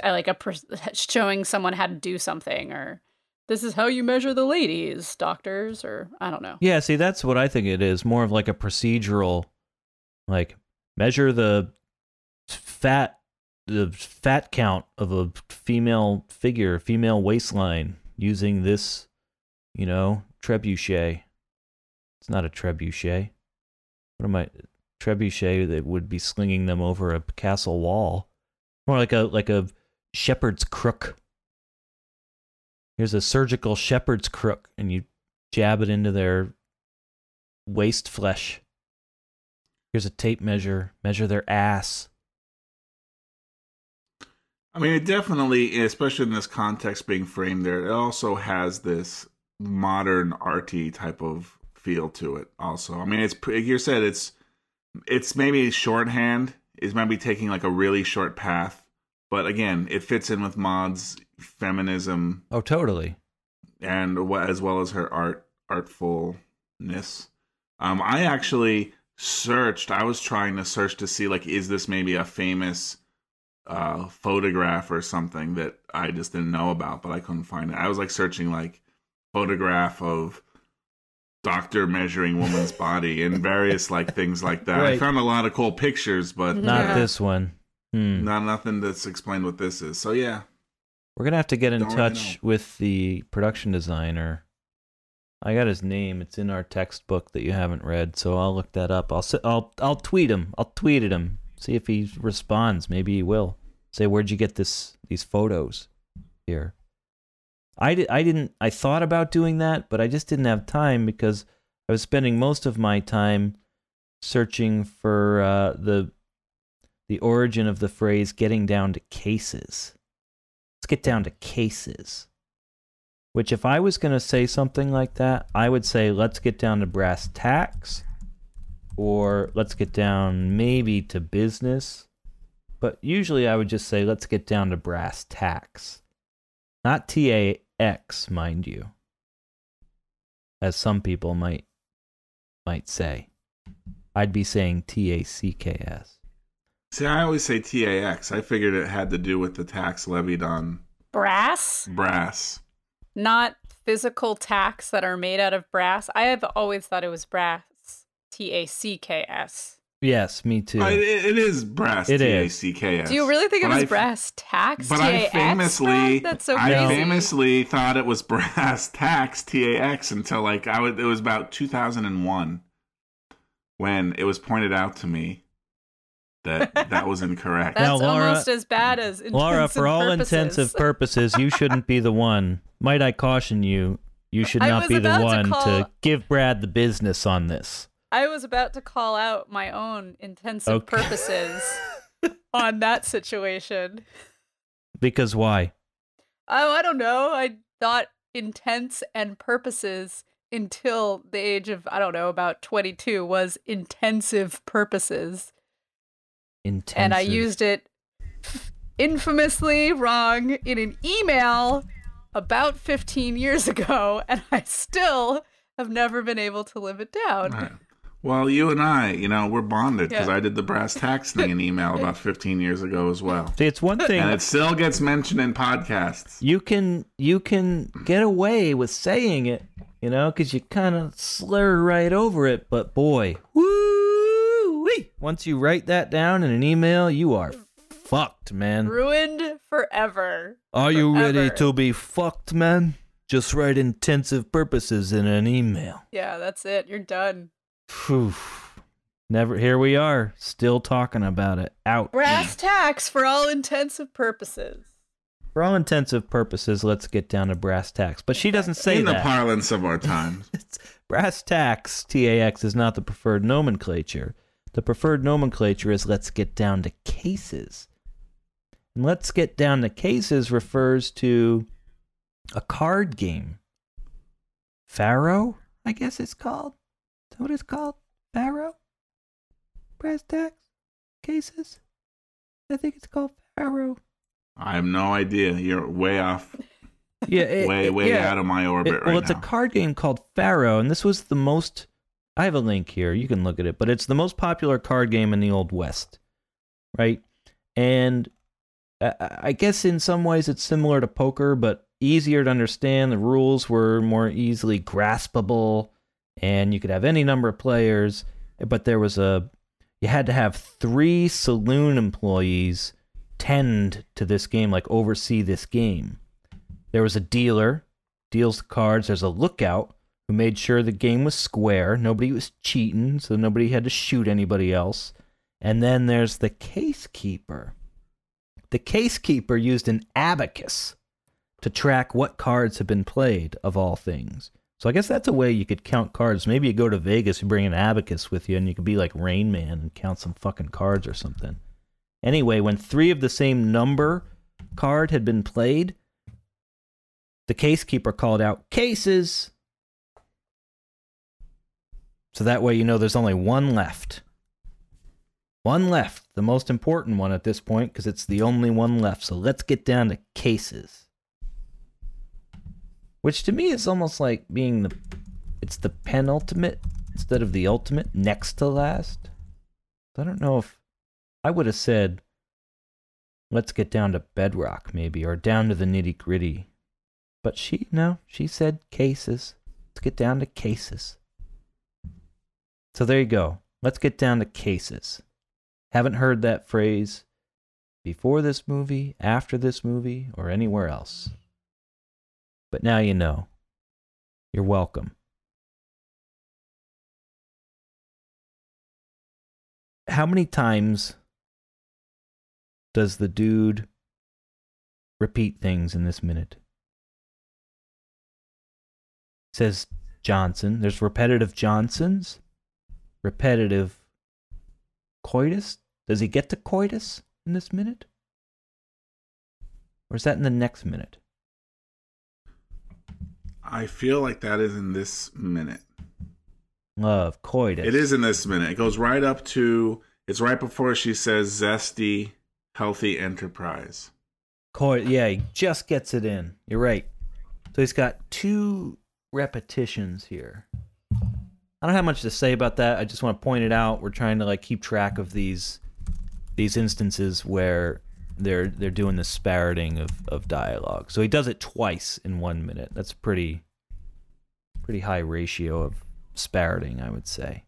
[SPEAKER 7] uh, like a [laughs] showing someone how to do something or this is how you measure the ladies, doctors or I don't know.
[SPEAKER 6] Yeah, see, that's what I think it is. More of like a procedural, like measure the fat, the fat count of a female figure, female waistline using this, you know, trebuchet. It's not a trebuchet. What am I? Trebuchet that would be slinging them over a castle wall, more like a like a shepherd's crook. Here's a surgical shepherd's crook, and you jab it into their waist flesh. Here's a tape measure, measure their ass.
[SPEAKER 5] I mean, it definitely, especially in this context being framed there, it also has this modern arty type of feel to it. Also, I mean, it's like you said, it's it's maybe shorthand is maybe taking like a really short path, but again, it fits in with Maud's feminism
[SPEAKER 6] Oh, totally.
[SPEAKER 5] and as well as her art artfulness. Um, I actually searched. I was trying to search to see like, is this maybe a famous uh, photograph or something that I just didn't know about, but I couldn't find it. I was like searching like photograph of doctor measuring woman's [laughs] body and various like things like that. I found a lot of cool pictures, but
[SPEAKER 6] Not
[SPEAKER 7] Yeah.
[SPEAKER 6] this one. Hmm.
[SPEAKER 5] Not nothing that's explained what this is. So yeah,
[SPEAKER 6] We're gonna have to get in
[SPEAKER 5] Don't
[SPEAKER 6] touch
[SPEAKER 5] know.
[SPEAKER 6] with the production designer. I got his name. It's in our textbook that you haven't read, so I'll look that up. I'll s- I'll I'll tweet him. I'll tweet at him. See if he responds. Maybe he will. Say where'd you get this these photos here? I did. I didn't. I thought about doing that, but I just didn't have time because I was spending most of my time searching for uh, the the origin of the phrase "getting down to cases." Let's get down to cases. Which, if I was going to say something like that, I would say, let's get down to brass tacks, or let's get down maybe to business. But usually I would just say, let's get down to brass tacks. Not T A X, mind you, as some people might might say. I'd be saying T A C K S.
[SPEAKER 5] see, I always say TAX. I figured it had to do with the tax levied on
[SPEAKER 7] Brass,
[SPEAKER 5] brass.
[SPEAKER 7] not physical tacks that are made out of brass. I have always thought it was brass. T A C K S.
[SPEAKER 6] Yes, me too.
[SPEAKER 5] Uh, it, it is brass.
[SPEAKER 6] It
[SPEAKER 5] T
[SPEAKER 6] is.
[SPEAKER 5] A C K S.
[SPEAKER 7] Do you really think it was
[SPEAKER 5] I-
[SPEAKER 7] brass tacks?
[SPEAKER 5] But I
[SPEAKER 7] T-A-X,
[SPEAKER 5] famously,
[SPEAKER 7] That's so crazy.
[SPEAKER 5] I famously thought it was brass tax T A X until like I was. It was about 2001 when it was pointed out to me that [laughs] that was incorrect.
[SPEAKER 7] That's
[SPEAKER 6] Now, Laura-
[SPEAKER 7] almost as bad as
[SPEAKER 6] Laura, for all
[SPEAKER 7] purposes.
[SPEAKER 6] intensive [laughs] purposes, you shouldn't be the one. Might I caution you? You should not be the
[SPEAKER 7] about to
[SPEAKER 6] one to give Brad the business on this.
[SPEAKER 7] I was about to call out my own intensive
[SPEAKER 6] Okay.
[SPEAKER 7] purposes on that situation.
[SPEAKER 6] Because why?
[SPEAKER 7] Oh, I don't know. I thought intents and purposes until the age of I don't know about 22 was intensive purposes
[SPEAKER 6] Intensive.
[SPEAKER 7] and I used it infamously wrong in an email about 15 years ago and I still have never been able to live it down.
[SPEAKER 5] Right. Well, you and I, you know, we're bonded because
[SPEAKER 7] Yeah.
[SPEAKER 5] I did the brass tax thing in email about [laughs] 15 years ago as well.
[SPEAKER 6] See, it's one thing
[SPEAKER 5] And it still gets mentioned in podcasts.
[SPEAKER 6] you can you can get away with saying it, you know, because you kind of slur right over it. But boy, woo Once you write that down in an email, you are fucked, man.
[SPEAKER 7] Ruined forever.
[SPEAKER 6] Are you ready to be fucked, man? Just write intensive purposes in an email.
[SPEAKER 7] Yeah, that's it. You're done.
[SPEAKER 6] Phew. Never. Here we are, still talking about it. Out.
[SPEAKER 7] Brass tacks for all intensive purposes.
[SPEAKER 6] For all intensive purposes, let's get down to brass tacks. But she doesn't say
[SPEAKER 5] in the parlance of our times. [laughs]
[SPEAKER 6] It's- brass tacks, TAX, is not the preferred nomenclature. The preferred nomenclature is let's get down to cases. And let's get down to cases refers to a card game. Faro, I guess it's called. Is that what it's called? Faro? Brass tacks? Cases? I think it's called Faro.
[SPEAKER 5] I have no idea. You're way off, [laughs]
[SPEAKER 6] Yeah, it-
[SPEAKER 5] way,
[SPEAKER 6] it-
[SPEAKER 5] way
[SPEAKER 6] yeah.
[SPEAKER 5] out of my orbit
[SPEAKER 6] It-
[SPEAKER 5] right
[SPEAKER 6] well, it's
[SPEAKER 5] now.
[SPEAKER 6] a card game called Faro, and this was the most. I have a link here. You can look at it, but it's the most popular card game in the Old West, right? And I guess in some ways it's similar to poker, but easier to understand. The rules were more easily graspable, and you could have any number of players. But there was a. You had to have three saloon employees tend to this game, like oversee this game. There was a dealer, deals the cards. There's a lookout who made sure the game was square. Nobody was cheating, so nobody had to shoot anybody else. And then there's the case keeper. The case keeper used an abacus to track what cards have been played, of all things. So I guess that's a way you could count cards. Maybe you go to Vegas, you bring an abacus with you, and you could be like Rain Man and count some fucking cards or something. Anyway, when three of the same number card had been played, the casekeeper called out cases. So that way you know there's only one left. One left, the most important one at this point, because it's the only one left. So let's get down to cases. Which to me is almost like being the it's the penultimate instead of the ultimate, next to last. I don't know if I would have said let's get down to bedrock maybe or down to the nitty gritty. But she no, she said cases. Let's get down to cases. So there you go. Let's get down to cases. Haven't heard that phrase before this movie, after this movie, or anywhere else. But now you know. You're welcome. How many times does the dude repeat things in this minute? Says Johnson. There's repetitive Johnsons, repetitive coitus. Does he get to coitus in this minute? Or is that in the next minute?
[SPEAKER 5] I feel like that is in this minute.
[SPEAKER 6] Love coitus.
[SPEAKER 5] It is in this minute. It goes right up to. It's right before she says zesty, healthy enterprise.
[SPEAKER 6] Coit. Yeah, he just gets it in. You're right. So he's got two repetitions here. I don't have much to say about that. I just want to point it out. We're trying to like keep track of these these instances where they're they're doing the sparating of, of dialogue. So he does it twice in one minute. That's pretty pretty high ratio of sparating, I would say.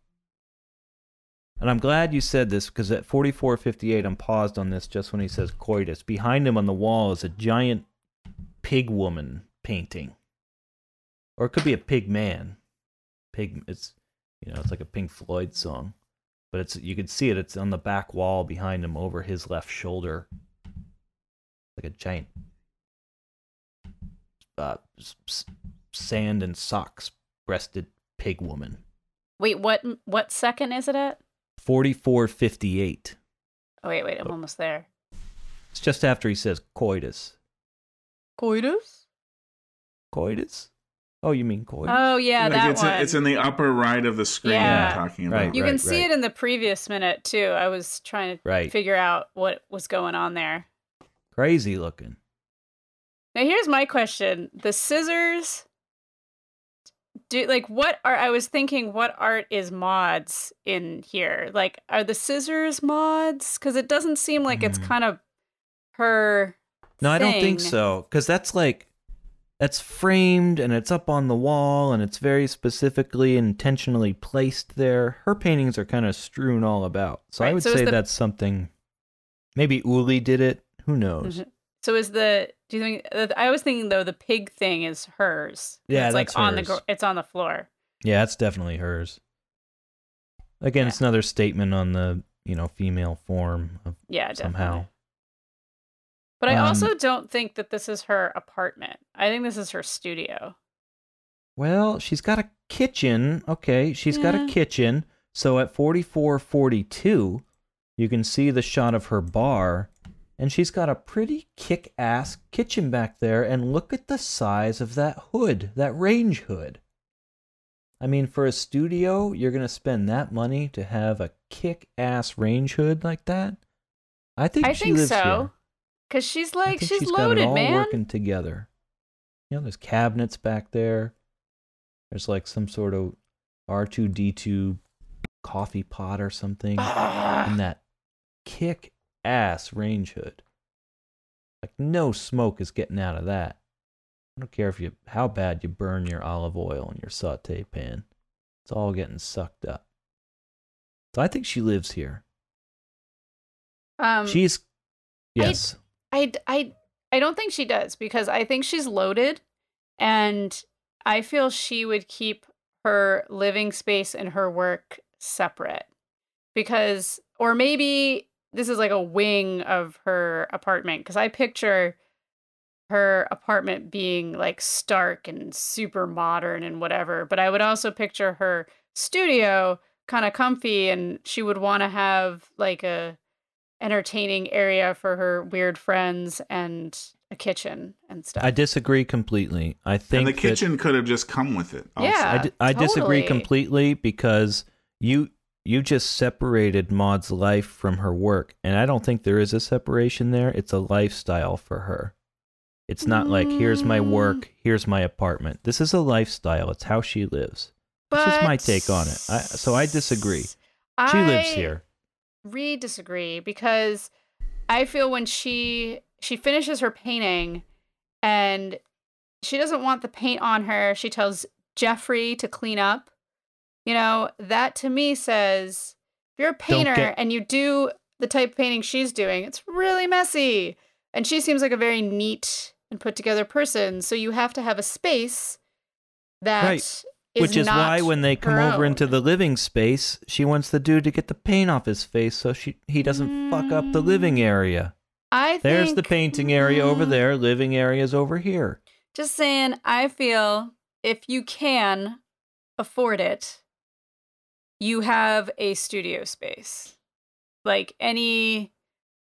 [SPEAKER 6] And I'm glad you said this because at 44:58 I'm paused on this just when he says coitus. Behind him on the wall is a giant pig woman painting. Or it could be a pig man. Pig it's you know, it's like a Pink Floyd song. But it's you can see it it's on the back wall behind him over his left shoulder. Like a giant uh, s- s- sand and socks breasted pig woman.
[SPEAKER 7] Wait, what what second is it at?
[SPEAKER 6] 4458.
[SPEAKER 7] Oh wait, wait, I'm almost there.
[SPEAKER 6] It's just after he says coitus.
[SPEAKER 7] Coitus?
[SPEAKER 6] Coitus? Oh, you mean coitus?
[SPEAKER 7] Oh yeah,
[SPEAKER 5] Like,
[SPEAKER 7] that
[SPEAKER 5] it's,
[SPEAKER 7] one.
[SPEAKER 5] it's in the upper right of the screen
[SPEAKER 7] Yeah.
[SPEAKER 5] I'm talking
[SPEAKER 6] Right,
[SPEAKER 5] about.
[SPEAKER 7] you can see
[SPEAKER 6] right.
[SPEAKER 7] it in the previous minute too. I was trying to
[SPEAKER 6] Right.
[SPEAKER 7] figure out what was going on there.
[SPEAKER 6] Crazy looking.
[SPEAKER 7] Now here's my question: the scissors. Do like what are I was thinking? What art is Maud's in here? Like, are the scissors Maud's? Because it doesn't seem like it's
[SPEAKER 6] Mm.
[SPEAKER 7] kind of her.
[SPEAKER 6] No, I don't think so. Because that's like, that's framed and it's up on the wall and it's very specifically intentionally placed there. Her paintings are kind of strewn all about. So I would
[SPEAKER 7] so
[SPEAKER 6] say
[SPEAKER 7] the-
[SPEAKER 6] that's something. Maybe Uli did it. Who knows?
[SPEAKER 7] Mhm. So is the? Do you think? I was thinking though the pig thing is hers.
[SPEAKER 6] Yeah,
[SPEAKER 7] it's like
[SPEAKER 6] that's
[SPEAKER 7] on the.
[SPEAKER 6] hers.
[SPEAKER 7] gro- It's on the floor.
[SPEAKER 6] Yeah, it's definitely hers. Again,
[SPEAKER 7] Yeah.
[SPEAKER 6] it's another statement on the you know female form of
[SPEAKER 7] Yeah, definitely.
[SPEAKER 6] somehow.
[SPEAKER 7] But I
[SPEAKER 6] Um,
[SPEAKER 7] also don't think that this is her apartment. I think this is her studio.
[SPEAKER 6] Well, she's got a kitchen. Okay, she's got a kitchen. So at 4442, you can see the shot of her bar, and she's got a pretty kick ass kitchen back there. And look at the size of that hood, that range hood. I mean, for a studio, you're going to spend that money to have a kick ass range hood like that? I think
[SPEAKER 7] I
[SPEAKER 6] she
[SPEAKER 7] think
[SPEAKER 6] lives
[SPEAKER 7] so.
[SPEAKER 6] here.
[SPEAKER 7] Cause she's like she's,
[SPEAKER 6] she's
[SPEAKER 7] loaded,
[SPEAKER 6] got it all
[SPEAKER 7] man.
[SPEAKER 6] working together. You know, there's cabinets back there. There's like some sort of R2D2 coffee pot or something
[SPEAKER 7] ah.
[SPEAKER 6] and that kick ass range hood. Like no smoke is getting out of that. I don't care if you how bad you burn your olive oil in your saute pan. It's all getting sucked up. So I think she lives here.
[SPEAKER 7] um,
[SPEAKER 6] She's yes.
[SPEAKER 7] I, I, I don't think she does because I think she's loaded, and I feel she would keep her living space and her work separate because, or maybe this is like a wing of her apartment because I picture her apartment being like stark and super modern and whatever, but I would also picture her studio kind of comfy and she would want to have like a entertaining area for her weird friends and a kitchen and stuff.
[SPEAKER 6] I disagree completely. I think
[SPEAKER 5] And the
[SPEAKER 6] that-
[SPEAKER 5] kitchen could have just come with it. also.
[SPEAKER 7] Yeah.
[SPEAKER 6] I, di- I disagree completely because you you just separated Maud's life from her work, and I don't think there is a separation there. It's a lifestyle for her. It's not like here's my
[SPEAKER 7] Mm.
[SPEAKER 6] work, here's my apartment. This is a lifestyle. It's how she lives. That's just my take on it. I, so I disagree. She lives here.
[SPEAKER 7] Re disagree because I feel when she she finishes her painting and she doesn't want the paint on her, she tells Jeffrey to clean up. You know, that to me says if you're a painter
[SPEAKER 6] get-
[SPEAKER 7] and you do the type of painting she's doing, it's really messy. And she seems like a very neat and put together person. So you have to have a space that
[SPEAKER 6] Right.
[SPEAKER 7] is
[SPEAKER 6] Which is why when they come
[SPEAKER 7] her
[SPEAKER 6] over
[SPEAKER 7] own.
[SPEAKER 6] into the living space, she wants the dude to get the paint off his face so she he doesn't fuck up the living area.
[SPEAKER 7] I
[SPEAKER 6] There's the
[SPEAKER 7] think-
[SPEAKER 6] painting area over
[SPEAKER 7] Mm,
[SPEAKER 6] there, living area is over here.
[SPEAKER 7] Just saying, I feel if you can afford it, you have a studio space. Like any,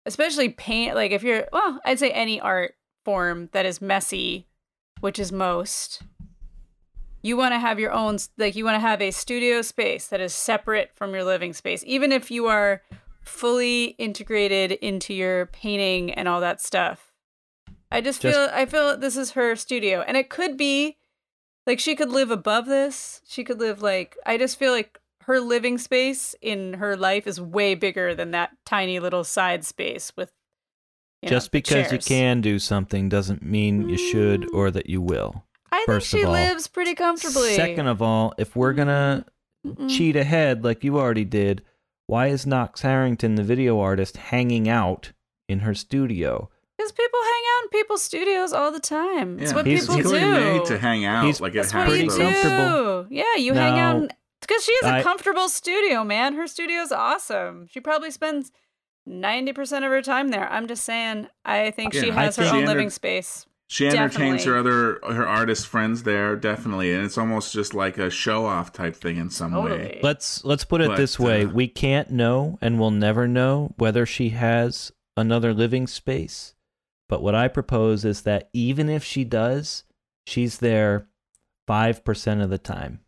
[SPEAKER 7] especially paint, like if you're, well, I'd say any art form that is messy, which is most, you want to have your own, like you want to have a studio space that is separate from your living space. Even if you are fully integrated into your painting and all that stuff. I just,
[SPEAKER 6] Just-
[SPEAKER 7] feel I feel this is her studio and it could be like she could live above this. She could live like I just feel like her living space in her life is way bigger than that tiny little side space with you know,
[SPEAKER 6] Just
[SPEAKER 7] the
[SPEAKER 6] because you can do something doesn't mean you should or that you will.
[SPEAKER 7] I think she
[SPEAKER 6] all.
[SPEAKER 7] lives pretty comfortably.
[SPEAKER 6] Second of all, if we're gonna
[SPEAKER 7] Mm-mm.
[SPEAKER 6] cheat ahead like you already did, why is Knox Harrington, the video artist, hanging out in her studio?
[SPEAKER 7] Because people hang out in people's studios all the time. It's what
[SPEAKER 6] He's-
[SPEAKER 7] people
[SPEAKER 5] He's
[SPEAKER 7] do.
[SPEAKER 5] really made to hang out.
[SPEAKER 6] He's-
[SPEAKER 5] like it
[SPEAKER 7] That's what you
[SPEAKER 6] pretty comfortable.
[SPEAKER 7] do. Yeah, you hang
[SPEAKER 6] Now,
[SPEAKER 7] out because she has a
[SPEAKER 6] I-
[SPEAKER 7] comfortable studio, man. Her studio's awesome. She probably spends ninety percent of her time there. I'm just saying. I think she
[SPEAKER 5] Yeah, I
[SPEAKER 7] has her
[SPEAKER 5] think-
[SPEAKER 7] own
[SPEAKER 5] She
[SPEAKER 7] living space.
[SPEAKER 5] She entertains her other her artist friends there, definitely, and it's almost just like a show off type thing in some way.
[SPEAKER 6] Let's let's put it
[SPEAKER 5] But,
[SPEAKER 6] this way:
[SPEAKER 5] uh,
[SPEAKER 6] we can't know, and we'll never know whether she has another living space. But what I propose is that even if she does, she's there five percent of the time.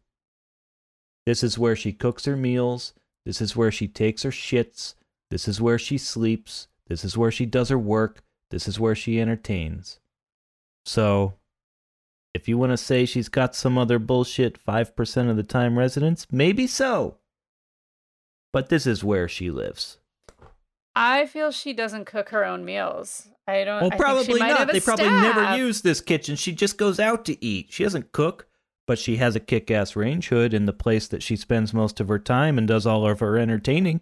[SPEAKER 6] This is where she cooks her meals. This is where she takes her shits. This is where she sleeps. This is where she does her work. This is where she entertains. So, if you want to say she's got some other bullshit 5% of the time residence, maybe so. But this is where she lives.
[SPEAKER 7] I feel she doesn't cook her own meals. I don't.
[SPEAKER 6] Well,
[SPEAKER 7] I think she
[SPEAKER 6] probably
[SPEAKER 7] might
[SPEAKER 6] not.
[SPEAKER 7] have a
[SPEAKER 6] They probably never use this kitchen. She just goes out to eat. She doesn't cook, but she has a kick ass range hood in the place that she spends most of her time and does all of her entertaining.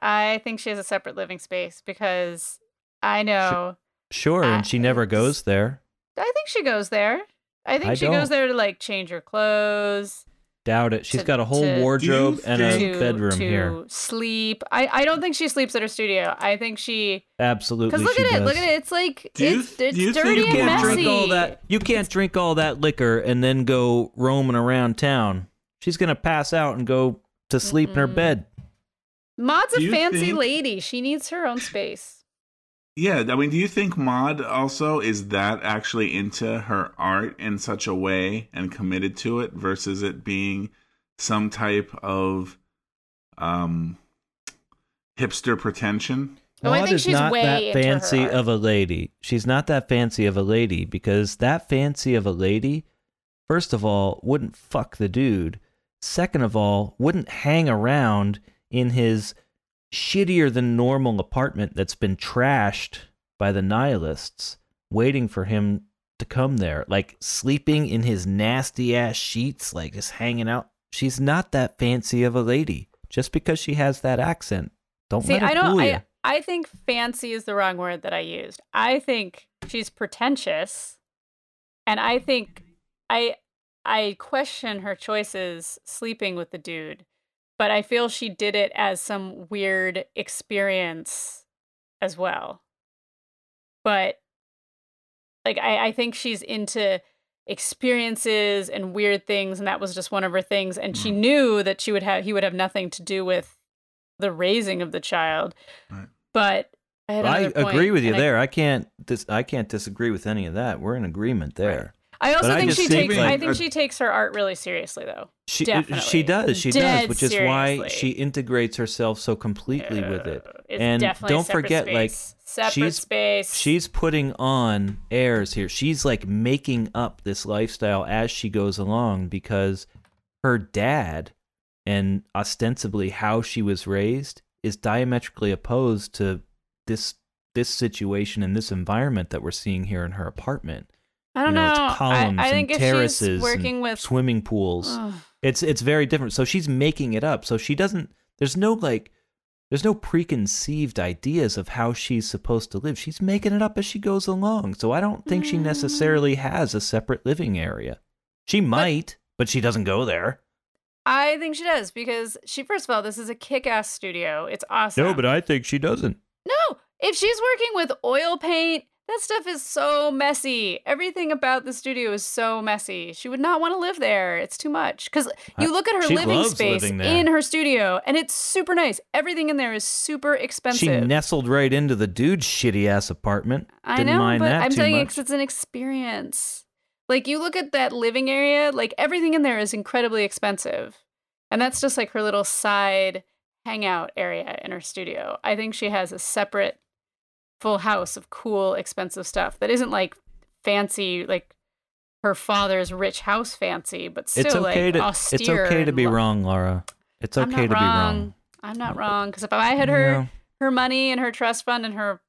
[SPEAKER 7] I think she has a separate living space because I know.
[SPEAKER 6] Sure,
[SPEAKER 7] Uh,
[SPEAKER 6] and she never goes there.
[SPEAKER 7] I think she goes there. I think
[SPEAKER 6] I
[SPEAKER 7] she
[SPEAKER 6] don't.
[SPEAKER 7] goes there to like change her clothes.
[SPEAKER 6] Doubt it. She's
[SPEAKER 7] to-
[SPEAKER 6] got a whole
[SPEAKER 7] to-
[SPEAKER 6] wardrobe and a
[SPEAKER 7] to,
[SPEAKER 6] bedroom
[SPEAKER 7] to
[SPEAKER 6] here.
[SPEAKER 7] sleep. I, I don't think she sleeps at her studio. I think she
[SPEAKER 6] Absolutely.
[SPEAKER 7] because look
[SPEAKER 6] she
[SPEAKER 7] at it, look at it. It's like
[SPEAKER 5] Do you-
[SPEAKER 7] it's
[SPEAKER 5] do
[SPEAKER 7] it's
[SPEAKER 5] you think
[SPEAKER 7] dirty
[SPEAKER 5] you
[SPEAKER 7] and
[SPEAKER 6] You can't
[SPEAKER 7] messy.
[SPEAKER 6] drink all that. You can't drink all that liquor and then go roaming around town. She's gonna pass out and go to sleep in her bed.
[SPEAKER 7] Maud's a fancy
[SPEAKER 5] think-
[SPEAKER 7] lady. She needs her own space.
[SPEAKER 5] Yeah, I mean, do you think Maud also is that actually into her art in such a way and committed to it versus it being some type of um hipster pretension?
[SPEAKER 7] Oh,
[SPEAKER 6] Maud is
[SPEAKER 7] she's
[SPEAKER 6] not
[SPEAKER 7] way
[SPEAKER 6] that fancy of a lady. She's not that fancy of a lady because that fancy of a lady, first of all, wouldn't fuck the dude. Second of all, wouldn't hang around in his shittier than normal apartment that's been trashed by the nihilists, waiting for him to come there, like sleeping in his nasty ass sheets, like just hanging out. She's not that fancy of a lady. Just because she has that accent, don't
[SPEAKER 7] See, I don't.
[SPEAKER 6] fool you.
[SPEAKER 7] I I think fancy is the wrong word that I used. I think she's pretentious, and I think I I question her choices sleeping with the dude, but I feel she did it as some weird experience as well. But like I, I think she's into experiences and weird things, and that was just one of her things. And she mm-hmm. knew that she would have he would have nothing to do with the raising of the child.
[SPEAKER 5] Right.
[SPEAKER 7] But I, had
[SPEAKER 6] I
[SPEAKER 7] point,
[SPEAKER 6] agree with you
[SPEAKER 7] I-
[SPEAKER 6] there. I can't dis- I can't disagree with any of that. We're in agreement there.
[SPEAKER 7] I also
[SPEAKER 6] But I
[SPEAKER 7] think she
[SPEAKER 6] think,
[SPEAKER 7] takes. I think she takes her art really seriously, though.
[SPEAKER 6] She
[SPEAKER 7] Definitely.
[SPEAKER 6] she does. She
[SPEAKER 7] Dead
[SPEAKER 6] does, which is why she integrates herself so completely with it.
[SPEAKER 7] Uh, It's
[SPEAKER 6] and don't forget like
[SPEAKER 7] separate
[SPEAKER 6] she's
[SPEAKER 7] space.
[SPEAKER 6] she's putting on airs here. She's like making up this lifestyle as she goes along because her dad and ostensibly how she was raised is diametrically opposed to this this situation and this environment that we're seeing here in her apartment.
[SPEAKER 7] I don't
[SPEAKER 6] you know,
[SPEAKER 7] know.
[SPEAKER 6] It's columns
[SPEAKER 7] I, I think
[SPEAKER 6] and
[SPEAKER 7] if
[SPEAKER 6] terraces
[SPEAKER 7] she's working with
[SPEAKER 6] swimming pools.
[SPEAKER 7] Ugh.
[SPEAKER 6] It's it's very different. So she's making it up. So she doesn't. There's no like There's no preconceived ideas of how she's supposed to live. She's making it up as she goes along. So I don't think she mm. necessarily has a separate living area. She might, but, she doesn't go there.
[SPEAKER 7] I think she does because she, first of all, this is a kick ass studio. It's awesome.
[SPEAKER 6] No, but I think she doesn't.
[SPEAKER 7] No, if she's working with oil paint, that stuff is so messy. Everything about the studio is so messy. She would not want to live there. It's too much. Because you look at her
[SPEAKER 6] she
[SPEAKER 7] living space
[SPEAKER 6] living
[SPEAKER 7] in her studio, and it's super nice. Everything in there is super expensive.
[SPEAKER 6] She nestled right into the dude's shitty ass apartment.
[SPEAKER 7] I
[SPEAKER 6] Didn't
[SPEAKER 7] know,
[SPEAKER 6] mind
[SPEAKER 7] but
[SPEAKER 6] that
[SPEAKER 7] I'm telling you,
[SPEAKER 6] much.
[SPEAKER 7] 'cause it's an experience. Like you look at that living area, like everything in there is incredibly expensive, and that's just like her little side hangout area in her studio. I think she has a separate full house of cool, expensive stuff that isn't like fancy, like her father's rich house fancy, but still
[SPEAKER 6] it's okay
[SPEAKER 7] like
[SPEAKER 6] to
[SPEAKER 7] austere.
[SPEAKER 6] it's okay to be
[SPEAKER 7] lo-
[SPEAKER 6] wrong, Laura. It's okay to be wrong.
[SPEAKER 7] I'm not wrong because if I had her
[SPEAKER 6] No.
[SPEAKER 7] her money and her trust fund and her,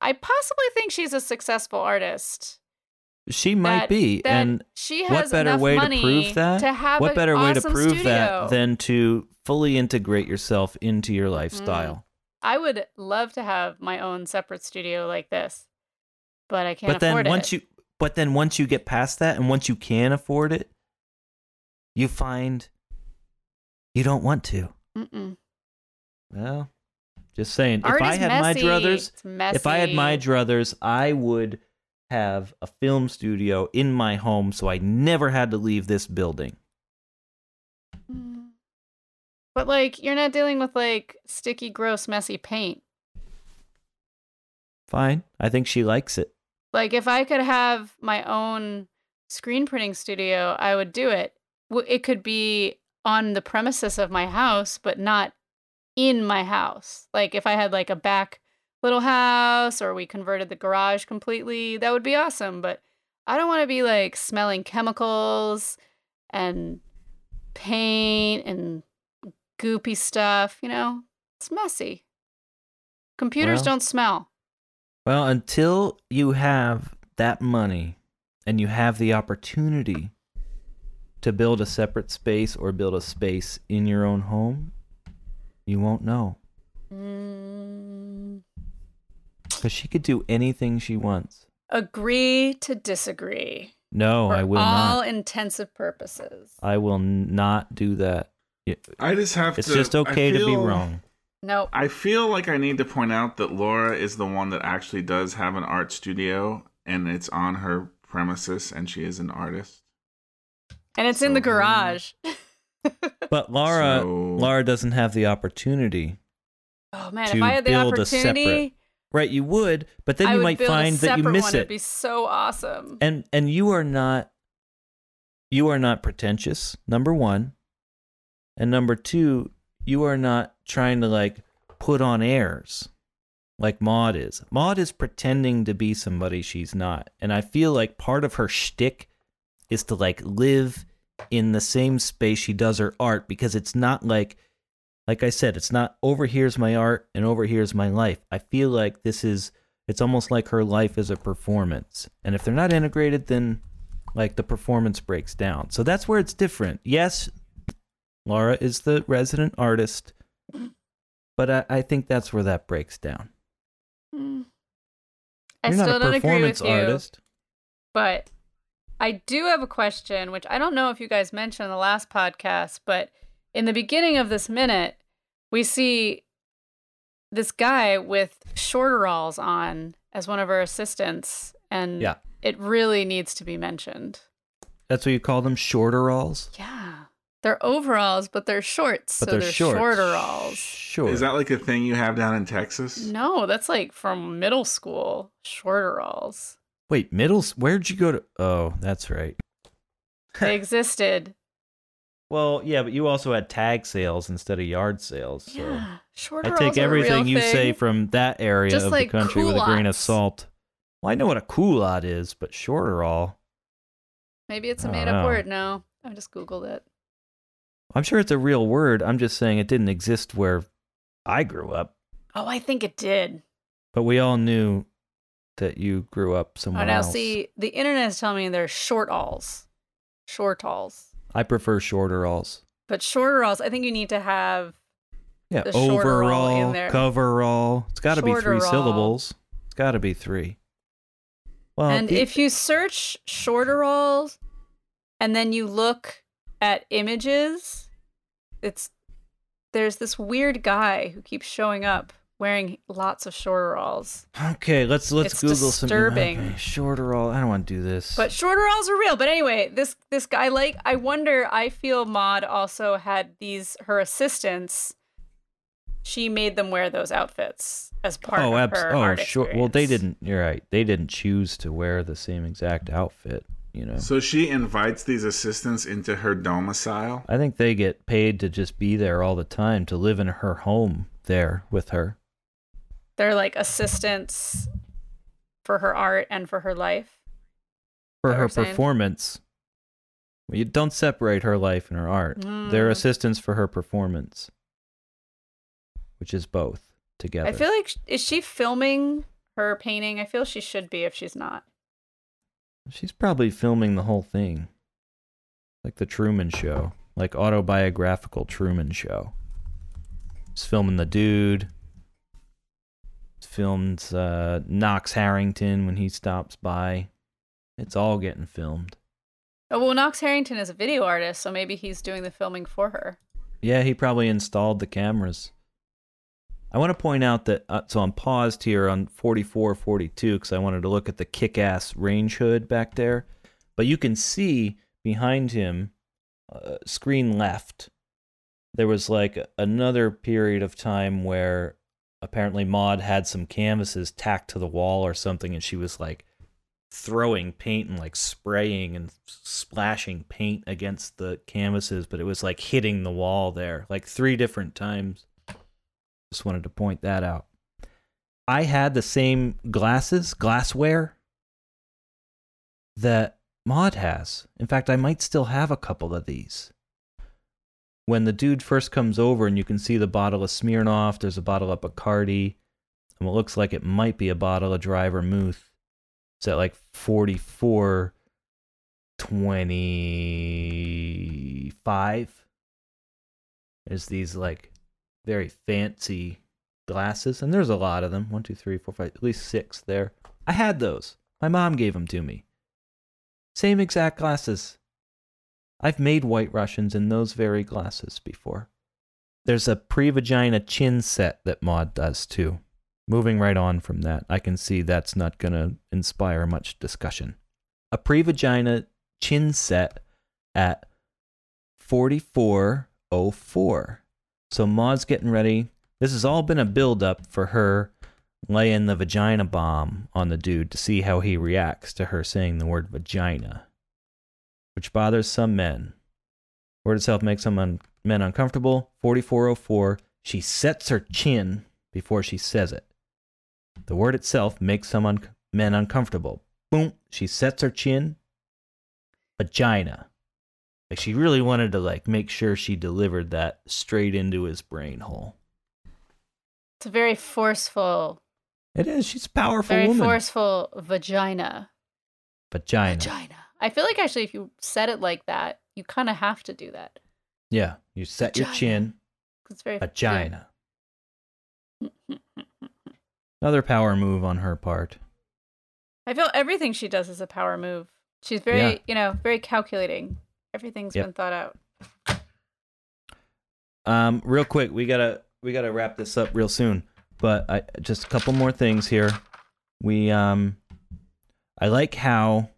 [SPEAKER 7] I possibly think she's a successful artist.
[SPEAKER 6] She might
[SPEAKER 7] that-
[SPEAKER 6] be,
[SPEAKER 7] that
[SPEAKER 6] and
[SPEAKER 7] she has what
[SPEAKER 6] better
[SPEAKER 7] enough
[SPEAKER 6] way to prove that?
[SPEAKER 7] to have
[SPEAKER 6] what better way to prove
[SPEAKER 7] studio.
[SPEAKER 6] that than to fully integrate yourself into your lifestyle? Mm-hmm.
[SPEAKER 7] I would love to have my own separate studio like this, but I can't
[SPEAKER 6] but then once
[SPEAKER 7] it.
[SPEAKER 6] you but then once you get past that and once you can afford it, you find you don't want to.
[SPEAKER 7] Mm-mm.
[SPEAKER 6] Well, just saying.
[SPEAKER 7] Art
[SPEAKER 6] if I had my
[SPEAKER 7] messy.
[SPEAKER 6] druthers, if I had my druthers, I would have a film studio in my home so I never had to leave this building.
[SPEAKER 7] But like, you're not dealing with like sticky, gross, messy paint.
[SPEAKER 6] Fine. I think she likes it.
[SPEAKER 7] Like, if I could have my own screen printing studio, I would do it. It could be on the premises of my house, but not in my house. Like, if I had like a back little house or we converted the garage completely, that would be awesome. But I don't want to be like smelling chemicals and paint and goopy stuff, you know? It's messy. Computers
[SPEAKER 6] Well-
[SPEAKER 7] don't smell.
[SPEAKER 6] Well, until you have that money and you have the opportunity to build a separate space or build a space in your own home, you won't know.
[SPEAKER 7] Mm.
[SPEAKER 6] Because she could do anything she wants.
[SPEAKER 7] Agree to disagree.
[SPEAKER 6] No, I will
[SPEAKER 7] all
[SPEAKER 6] not.
[SPEAKER 7] All intensive purposes.
[SPEAKER 6] I will not do that. It-
[SPEAKER 5] I just have to
[SPEAKER 6] It's
[SPEAKER 5] to.
[SPEAKER 6] just
[SPEAKER 5] I
[SPEAKER 6] okay to be
[SPEAKER 5] feel-
[SPEAKER 6] wrong.
[SPEAKER 7] Nope.
[SPEAKER 5] I feel like I need to point out that Laura is the one that actually does have an art studio, and it's on her premises, and she is an artist.
[SPEAKER 7] And it's in the
[SPEAKER 5] So-
[SPEAKER 7] garage. [laughs]
[SPEAKER 6] But Laura,
[SPEAKER 5] So-
[SPEAKER 6] Laura doesn't have the opportunity.
[SPEAKER 7] oh man,
[SPEAKER 6] To
[SPEAKER 7] if I had the
[SPEAKER 6] build a
[SPEAKER 7] opportunity,
[SPEAKER 6] separate Right, you would, but then
[SPEAKER 7] I
[SPEAKER 6] you might find that you miss
[SPEAKER 7] one.
[SPEAKER 6] it.
[SPEAKER 7] It'd be so awesome.
[SPEAKER 6] and and you are not you are not pretentious number one and number two you are not trying to like put on airs like maud is. Maud is pretending to be somebody she's not. And i feel like part of her shtick is to like live in the same space she does her art because it's not like like i said it's not over here's my art and over here's my life. I feel like this is it's almost like her life is a performance. And if they're not integrated then like the performance breaks down. So that's where it's different. Yes laura is the resident artist but i, I think that's where that breaks down
[SPEAKER 7] Mm. I
[SPEAKER 6] you're
[SPEAKER 7] still
[SPEAKER 6] not a
[SPEAKER 7] don't agree
[SPEAKER 6] performance
[SPEAKER 7] with you,
[SPEAKER 6] artist
[SPEAKER 7] but I do have a question, which I don't know if you guys mentioned in the last podcast, but in the beginning of this minute, we see this guy with shorteralls on as one of her assistants, and
[SPEAKER 6] Yeah.
[SPEAKER 7] it really needs to be mentioned.
[SPEAKER 6] that's what you call them shorteralls
[SPEAKER 7] Yeah. They're overalls, but they're shorts.
[SPEAKER 6] but
[SPEAKER 7] so
[SPEAKER 6] they're,
[SPEAKER 7] they're
[SPEAKER 6] short
[SPEAKER 7] shorteralls.
[SPEAKER 6] sure
[SPEAKER 5] Is that like a thing you have down in Texas?
[SPEAKER 7] No, that's like from middle school. Shorteralls.
[SPEAKER 6] wait middle where'd you go to oh that's right
[SPEAKER 7] They existed. [laughs]
[SPEAKER 6] well yeah but you also had tag sales instead of yard sales so
[SPEAKER 7] Yeah.
[SPEAKER 6] I
[SPEAKER 7] Shorteralls
[SPEAKER 6] take
[SPEAKER 7] are a
[SPEAKER 6] everything
[SPEAKER 7] real
[SPEAKER 6] you say from that area
[SPEAKER 7] Just
[SPEAKER 6] of
[SPEAKER 7] like
[SPEAKER 6] the country with a grain of salt. Well, I know what a culotte is, but shorter all.
[SPEAKER 7] Maybe it's a
[SPEAKER 6] don't
[SPEAKER 7] made up word. No, I just Googled it.
[SPEAKER 6] I'm sure it's a real word. I'm just saying it didn't exist where I grew up,
[SPEAKER 7] Oh, I think it did.
[SPEAKER 6] but we all knew that you grew up
[SPEAKER 7] oh,
[SPEAKER 6] somewhere Oh,
[SPEAKER 7] now
[SPEAKER 6] else.
[SPEAKER 7] see, the internet is telling me they're short alls. Short alls.
[SPEAKER 6] I prefer shorter alls.
[SPEAKER 7] But shorter alls, I think you need to have
[SPEAKER 6] Yeah,
[SPEAKER 7] the roll in
[SPEAKER 6] overall,
[SPEAKER 7] there.
[SPEAKER 6] coverall. It's got to be three syllables. It's got to be three. Well,
[SPEAKER 7] and
[SPEAKER 6] the-
[SPEAKER 7] if you search shorter rolls and then you look at images, it's there's this weird guy who keeps showing up wearing lots of shorter rolls.
[SPEAKER 6] okay, let's let's
[SPEAKER 7] it's
[SPEAKER 6] Google
[SPEAKER 7] disturbing.
[SPEAKER 6] something. Okay, shorter all. I don't want to do this.
[SPEAKER 7] But shorter rolls are real. But anyway, this this guy like I wonder I feel Maud also had these her assistants she made them wear those outfits as part
[SPEAKER 6] oh,
[SPEAKER 7] of
[SPEAKER 6] abs-
[SPEAKER 7] her
[SPEAKER 6] oh,
[SPEAKER 7] art
[SPEAKER 6] sure. Well, they didn't. You're right. They didn't choose to wear the same exact outfit. You know.
[SPEAKER 5] So she invites these assistants into her domicile.
[SPEAKER 6] I think they get paid to just be there all the time to live in her home there with her.
[SPEAKER 7] They're like assistants for her art and for her life.
[SPEAKER 6] for her performance. Well, You don't separate her life and her art. They're
[SPEAKER 7] Mm.
[SPEAKER 6] assistants for her performance, which is both together.
[SPEAKER 7] I feel like is she filming her painting? I feel she should be if she's not.
[SPEAKER 6] She's probably filming the whole thing, like the Truman Show, like autobiographical Truman Show. It's filming the dude. It's filmed uh, Knox Harrington when he stops by. It's all getting filmed.
[SPEAKER 7] Oh well, Knox Harrington is a video artist, so maybe he's doing the filming for her.
[SPEAKER 6] Yeah, he probably installed the cameras. I want to point out that, uh, so I'm paused here on 44, 42 because I wanted to look at the kick ass range hood back there. But you can see behind him, uh, screen left, there was like another period of time where apparently Maud had some canvases tacked to the wall or something, and she was like throwing paint and like spraying and splashing paint against the canvases, but it was like hitting the wall there like three different times. Just wanted to point that out. I had the same glasses, glassware that Maud has. In fact, I might still have a couple of these. When the dude first comes over and you can see the bottle of Smirnoff, there's a bottle of Bacardi, and what looks like it might be a bottle of dry vermouth. It's at like 44 25 is these like very fancy glasses and there's a lot of them. One two three four five at least six there. I had those. My mom gave them to me. Same exact glasses. I've made white russians in those very glasses before. There's a pre-vagina chin set that maud does too. Moving right on from that i can see that's not going to inspire much discussion. A pre-vagina chin set at 4404 so Maud's getting ready. This has all been a build up for her laying the vagina bomb on the dude to see how he reacts to her saying the word vagina, which bothers some men. Word itself makes some un- men uncomfortable. 4404, she sets her chin before she says it. The word itself makes some un- men uncomfortable. Boom, she sets her chin. Vagina. Like she really wanted to like make sure she delivered that straight into his brain hole.
[SPEAKER 7] It's a very forceful,
[SPEAKER 6] It is. She's a powerful
[SPEAKER 7] very
[SPEAKER 6] woman.
[SPEAKER 7] forceful vagina.
[SPEAKER 6] Vagina.
[SPEAKER 7] Vagina. I feel like actually, if you said it like that, you kind of have to do that.
[SPEAKER 6] Yeah. You set your chin.
[SPEAKER 7] It's very
[SPEAKER 6] Vagina. [laughs] Another power move on her part.
[SPEAKER 7] I feel everything she does is a power move. She's very,
[SPEAKER 6] Yeah.
[SPEAKER 7] you know, very calculating. Everything's
[SPEAKER 6] Yep.
[SPEAKER 7] been thought out.
[SPEAKER 6] Um, real quick, we gotta we gotta wrap this up real soon. But I just a couple more things here. We um, I like how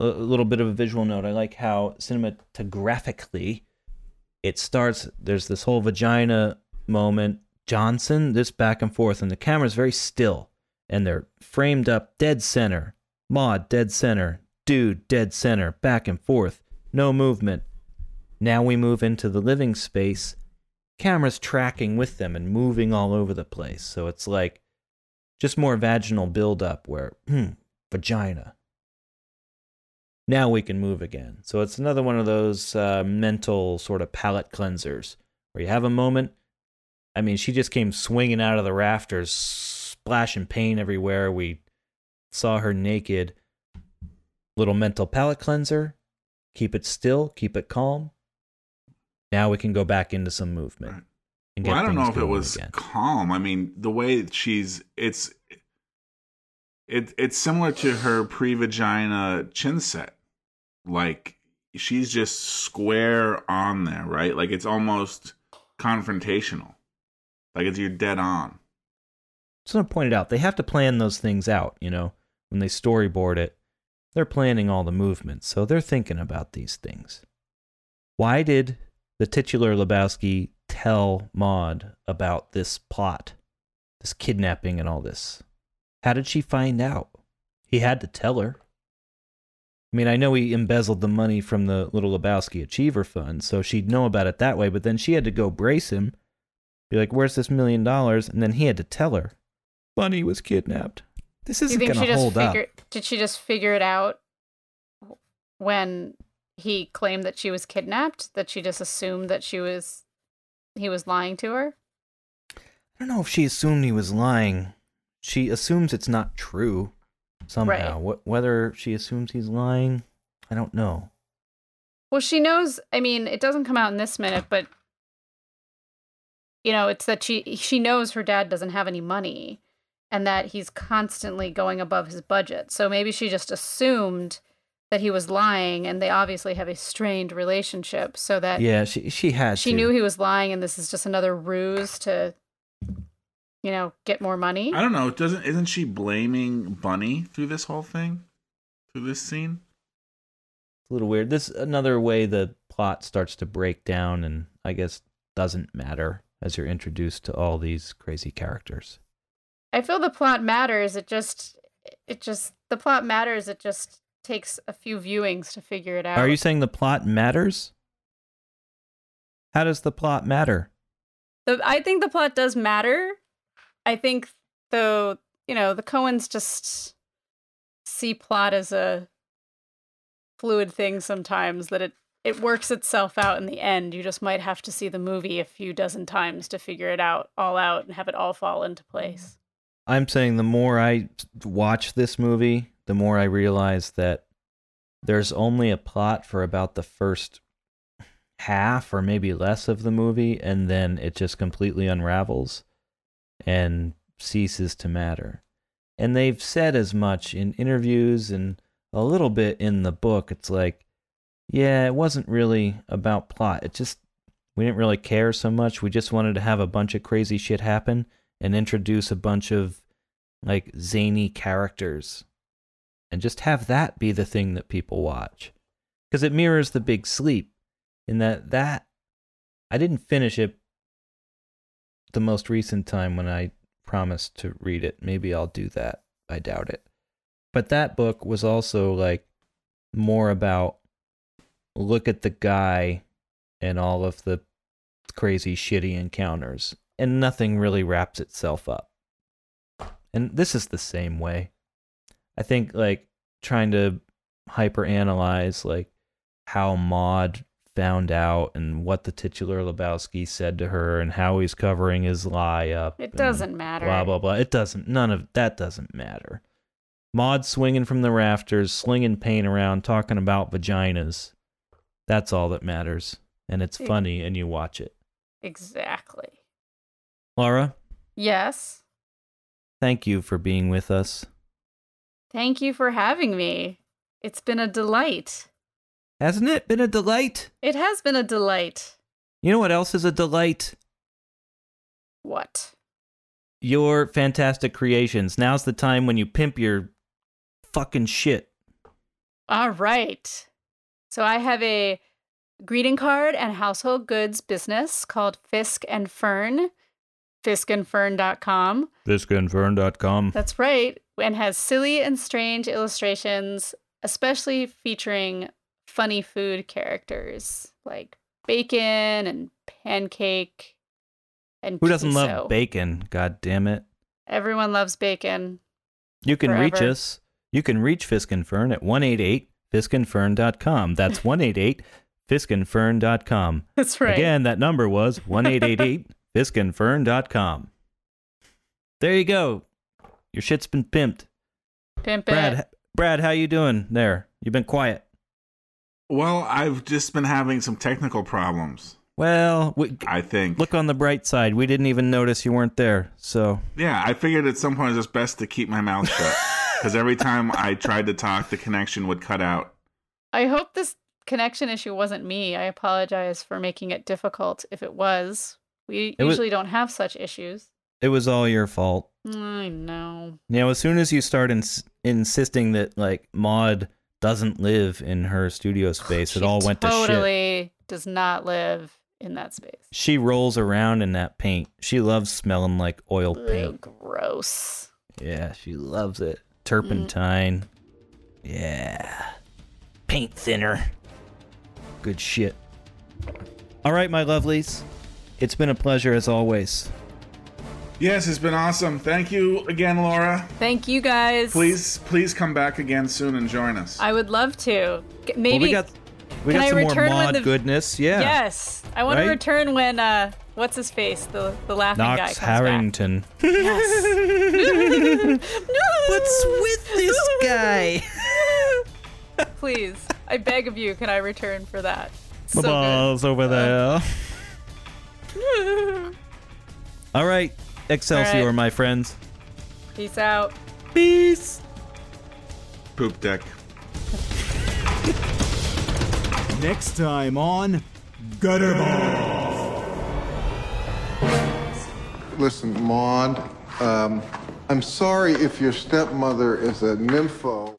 [SPEAKER 6] a a little bit of a visual note. I like how cinematographically it starts. There's this whole vagina moment. Johnson, this back and forth, and the camera's very still, and they're framed up dead center. Maud, dead center. Dude, dead center. Back and forth. No movement. Now we move into the living space. Camera's tracking with them and moving all over the place. So it's like just more vaginal buildup where, hmm, vagina. Now we can move again. So it's another one of those uh, mental sort of palate cleansers where you have a moment. I mean, she just came swinging out of the rafters, splashing paint everywhere. We saw her naked. Little mental palate cleanser. Keep it still, keep it calm. Now we can go back into some movement.
[SPEAKER 5] Right.
[SPEAKER 6] and get
[SPEAKER 5] Well, I don't know if it was
[SPEAKER 6] again.
[SPEAKER 5] calm. I mean, the way she's it's it it's similar to her pre-vagina chin set. Like she's just square on there, right? Like it's almost confrontational. Like it's you're dead on.
[SPEAKER 6] Someone pointed out they have to plan those things out, you know, when they storyboard it. They're planning all the movements, so they're thinking about these things. Why did the titular Lebowski tell Maud about this plot, this kidnapping, and all this? How did she find out? He had to tell her. I mean, I know he embezzled the money from the Little Lebowski Achiever Fund, so she'd know about it that way, but then she had to go brace him, be like, Where's this million dollars? And then he had to tell her, Bunny was kidnapped. This isn't
[SPEAKER 7] think
[SPEAKER 6] going
[SPEAKER 7] she
[SPEAKER 6] to
[SPEAKER 7] just
[SPEAKER 6] hold up.
[SPEAKER 7] figured? Did she just figure it out when he claimed that she was kidnapped? That she just assumed that she was he was lying to her?
[SPEAKER 6] I don't know if she assumed he was lying. She assumes it's not true somehow.
[SPEAKER 7] Right.
[SPEAKER 6] Wh- whether she assumes he's lying, I don't know.
[SPEAKER 7] Well, she knows. I mean, it doesn't come out in this minute, but you know, it's that she she knows her dad doesn't have any money, and that he's constantly going above his budget. So maybe she just assumed that he was lying, and they obviously have a strained relationship. So that
[SPEAKER 6] yeah, she she had
[SPEAKER 7] she
[SPEAKER 6] to.
[SPEAKER 7] knew he was lying, and this is just another ruse to, you know, get more money.
[SPEAKER 5] I don't know. Doesn't isn't she blaming Bunny through this whole thing? Through this scene?
[SPEAKER 6] It's a little weird. This another way the plot starts to break down, and I guess doesn't matter as you're introduced to all these crazy characters.
[SPEAKER 7] I feel the plot matters. It just, it just, the plot matters. It just takes a few viewings to figure it out.
[SPEAKER 6] Are you saying the plot matters? How does the plot matter?
[SPEAKER 7] The, I think the plot does matter. I think though, you know, the Coens just see plot as a fluid thing sometimes that it it works itself out in the end. You just might have to see the movie a few dozen times to figure it out all out and have it all fall into place.
[SPEAKER 6] I'm saying the more I watch this movie, the more I realize that there's only a plot for about the first half or maybe less of the movie, and then it just completely unravels and ceases to matter. And they've said as much in interviews and a little bit in the book. It's like, yeah, it wasn't really about plot. It just, we didn't really care so much. We just wanted to have a bunch of crazy shit happen and introduce a bunch of like zany characters. And just have that be the thing that people watch. Because it mirrors the big sleep in that that i didn't finish it the most recent time when i promised to read it. Maybe i'll do that. I doubt it. But that book was also like more about look at the guy and all of the crazy shitty encounters and nothing really wraps itself up. And this is the same way. I think like trying to hyper analyze like how maud found out and what the titular lebowski said to her and how he's covering his lie up
[SPEAKER 7] It doesn't matter.
[SPEAKER 6] blah blah blah. It doesn't none of that doesn't matter. Maud swinging from the rafters slinging paint around talking about vaginas. That's all that matters. And it's funny and you watch it.
[SPEAKER 7] Exactly.
[SPEAKER 6] Laura
[SPEAKER 7] Yes.
[SPEAKER 6] thank you for being with us
[SPEAKER 7] Thank you for having me. It's been a delight.
[SPEAKER 6] hasn't it been a delight
[SPEAKER 7] It has been a delight.
[SPEAKER 6] you know what else is a delight
[SPEAKER 7] What?
[SPEAKER 6] your fantastic creations now's the time when you pimp your fucking shit
[SPEAKER 7] All right. So I have a greeting card and household goods business called Fisk and Fern, fiskandfern.com.
[SPEAKER 6] fiskandfern.com
[SPEAKER 7] That's right. And has silly and strange illustrations, especially featuring funny food characters like bacon and pancake and
[SPEAKER 6] who doesn't love bacon god damn it
[SPEAKER 7] Everyone loves bacon.
[SPEAKER 6] You can reach us. You can reach Fisk and Fern at 188 fiskandfern.com. That's [laughs] 188 fiskandfern.com.
[SPEAKER 7] That's right.
[SPEAKER 6] Again, that number was 1888 [laughs] fiskandfern.com. There you go. Your shit's been pimped.
[SPEAKER 7] Pimp
[SPEAKER 6] Brad,
[SPEAKER 7] it.
[SPEAKER 6] Brad, how you doing there? You've been quiet.
[SPEAKER 5] Well, I've just been having some technical problems.
[SPEAKER 6] Well, we,
[SPEAKER 5] I think.
[SPEAKER 6] look on the bright side. We didn't even notice you weren't there. So
[SPEAKER 5] Yeah, I figured at some point it's just best to keep my mouth shut [laughs] because every time I tried to talk, the connection would cut out.
[SPEAKER 7] I hope this connection issue wasn't me. I apologize for making it difficult if it was. We
[SPEAKER 6] It was-
[SPEAKER 7] usually don't have such issues.
[SPEAKER 6] it was all your fault.
[SPEAKER 7] I know.
[SPEAKER 6] Know, as soon as you start ins- insisting that like Maud doesn't live in her studio space, it all went to shit.
[SPEAKER 7] She totally does not live in that space.
[SPEAKER 6] She rolls around in that paint. She loves smelling like oil
[SPEAKER 7] Ugh,
[SPEAKER 6] paint.
[SPEAKER 7] gross.
[SPEAKER 6] Yeah, she loves it. Turpentine.
[SPEAKER 7] Mm.
[SPEAKER 6] Yeah. Paint thinner. Good shit. All right, my lovelies. It's been a pleasure as always.
[SPEAKER 5] Yes, it's been awesome. Thank you again, Laura.
[SPEAKER 7] Thank you guys.
[SPEAKER 5] Please, please come back again soon and join us.
[SPEAKER 7] I would love to. G-
[SPEAKER 6] Well,
[SPEAKER 7] Maybe
[SPEAKER 6] we got we
[SPEAKER 7] Can
[SPEAKER 6] got
[SPEAKER 7] I
[SPEAKER 6] some more
[SPEAKER 7] return when
[SPEAKER 6] Maud
[SPEAKER 7] the-
[SPEAKER 6] goodness. Yeah.
[SPEAKER 7] Yes. I want
[SPEAKER 6] Right?
[SPEAKER 7] to return when uh what's his face? The the laughing guy
[SPEAKER 6] Knox
[SPEAKER 7] comes back.
[SPEAKER 6] Harrington.
[SPEAKER 7] Yes. [laughs]
[SPEAKER 6] What's with this guy? [laughs]
[SPEAKER 7] Please. I beg of you, can I return for that?
[SPEAKER 6] My
[SPEAKER 7] So
[SPEAKER 6] balls over there.
[SPEAKER 7] good. [laughs]
[SPEAKER 6] All right, Excelsior,
[SPEAKER 7] All right.
[SPEAKER 6] my friends.
[SPEAKER 7] Peace out.
[SPEAKER 6] Peace.
[SPEAKER 5] Poop deck. [laughs]
[SPEAKER 3] Next time on Gutterball.
[SPEAKER 2] Listen, Maud, um, I'm sorry if your stepmother is a nympho.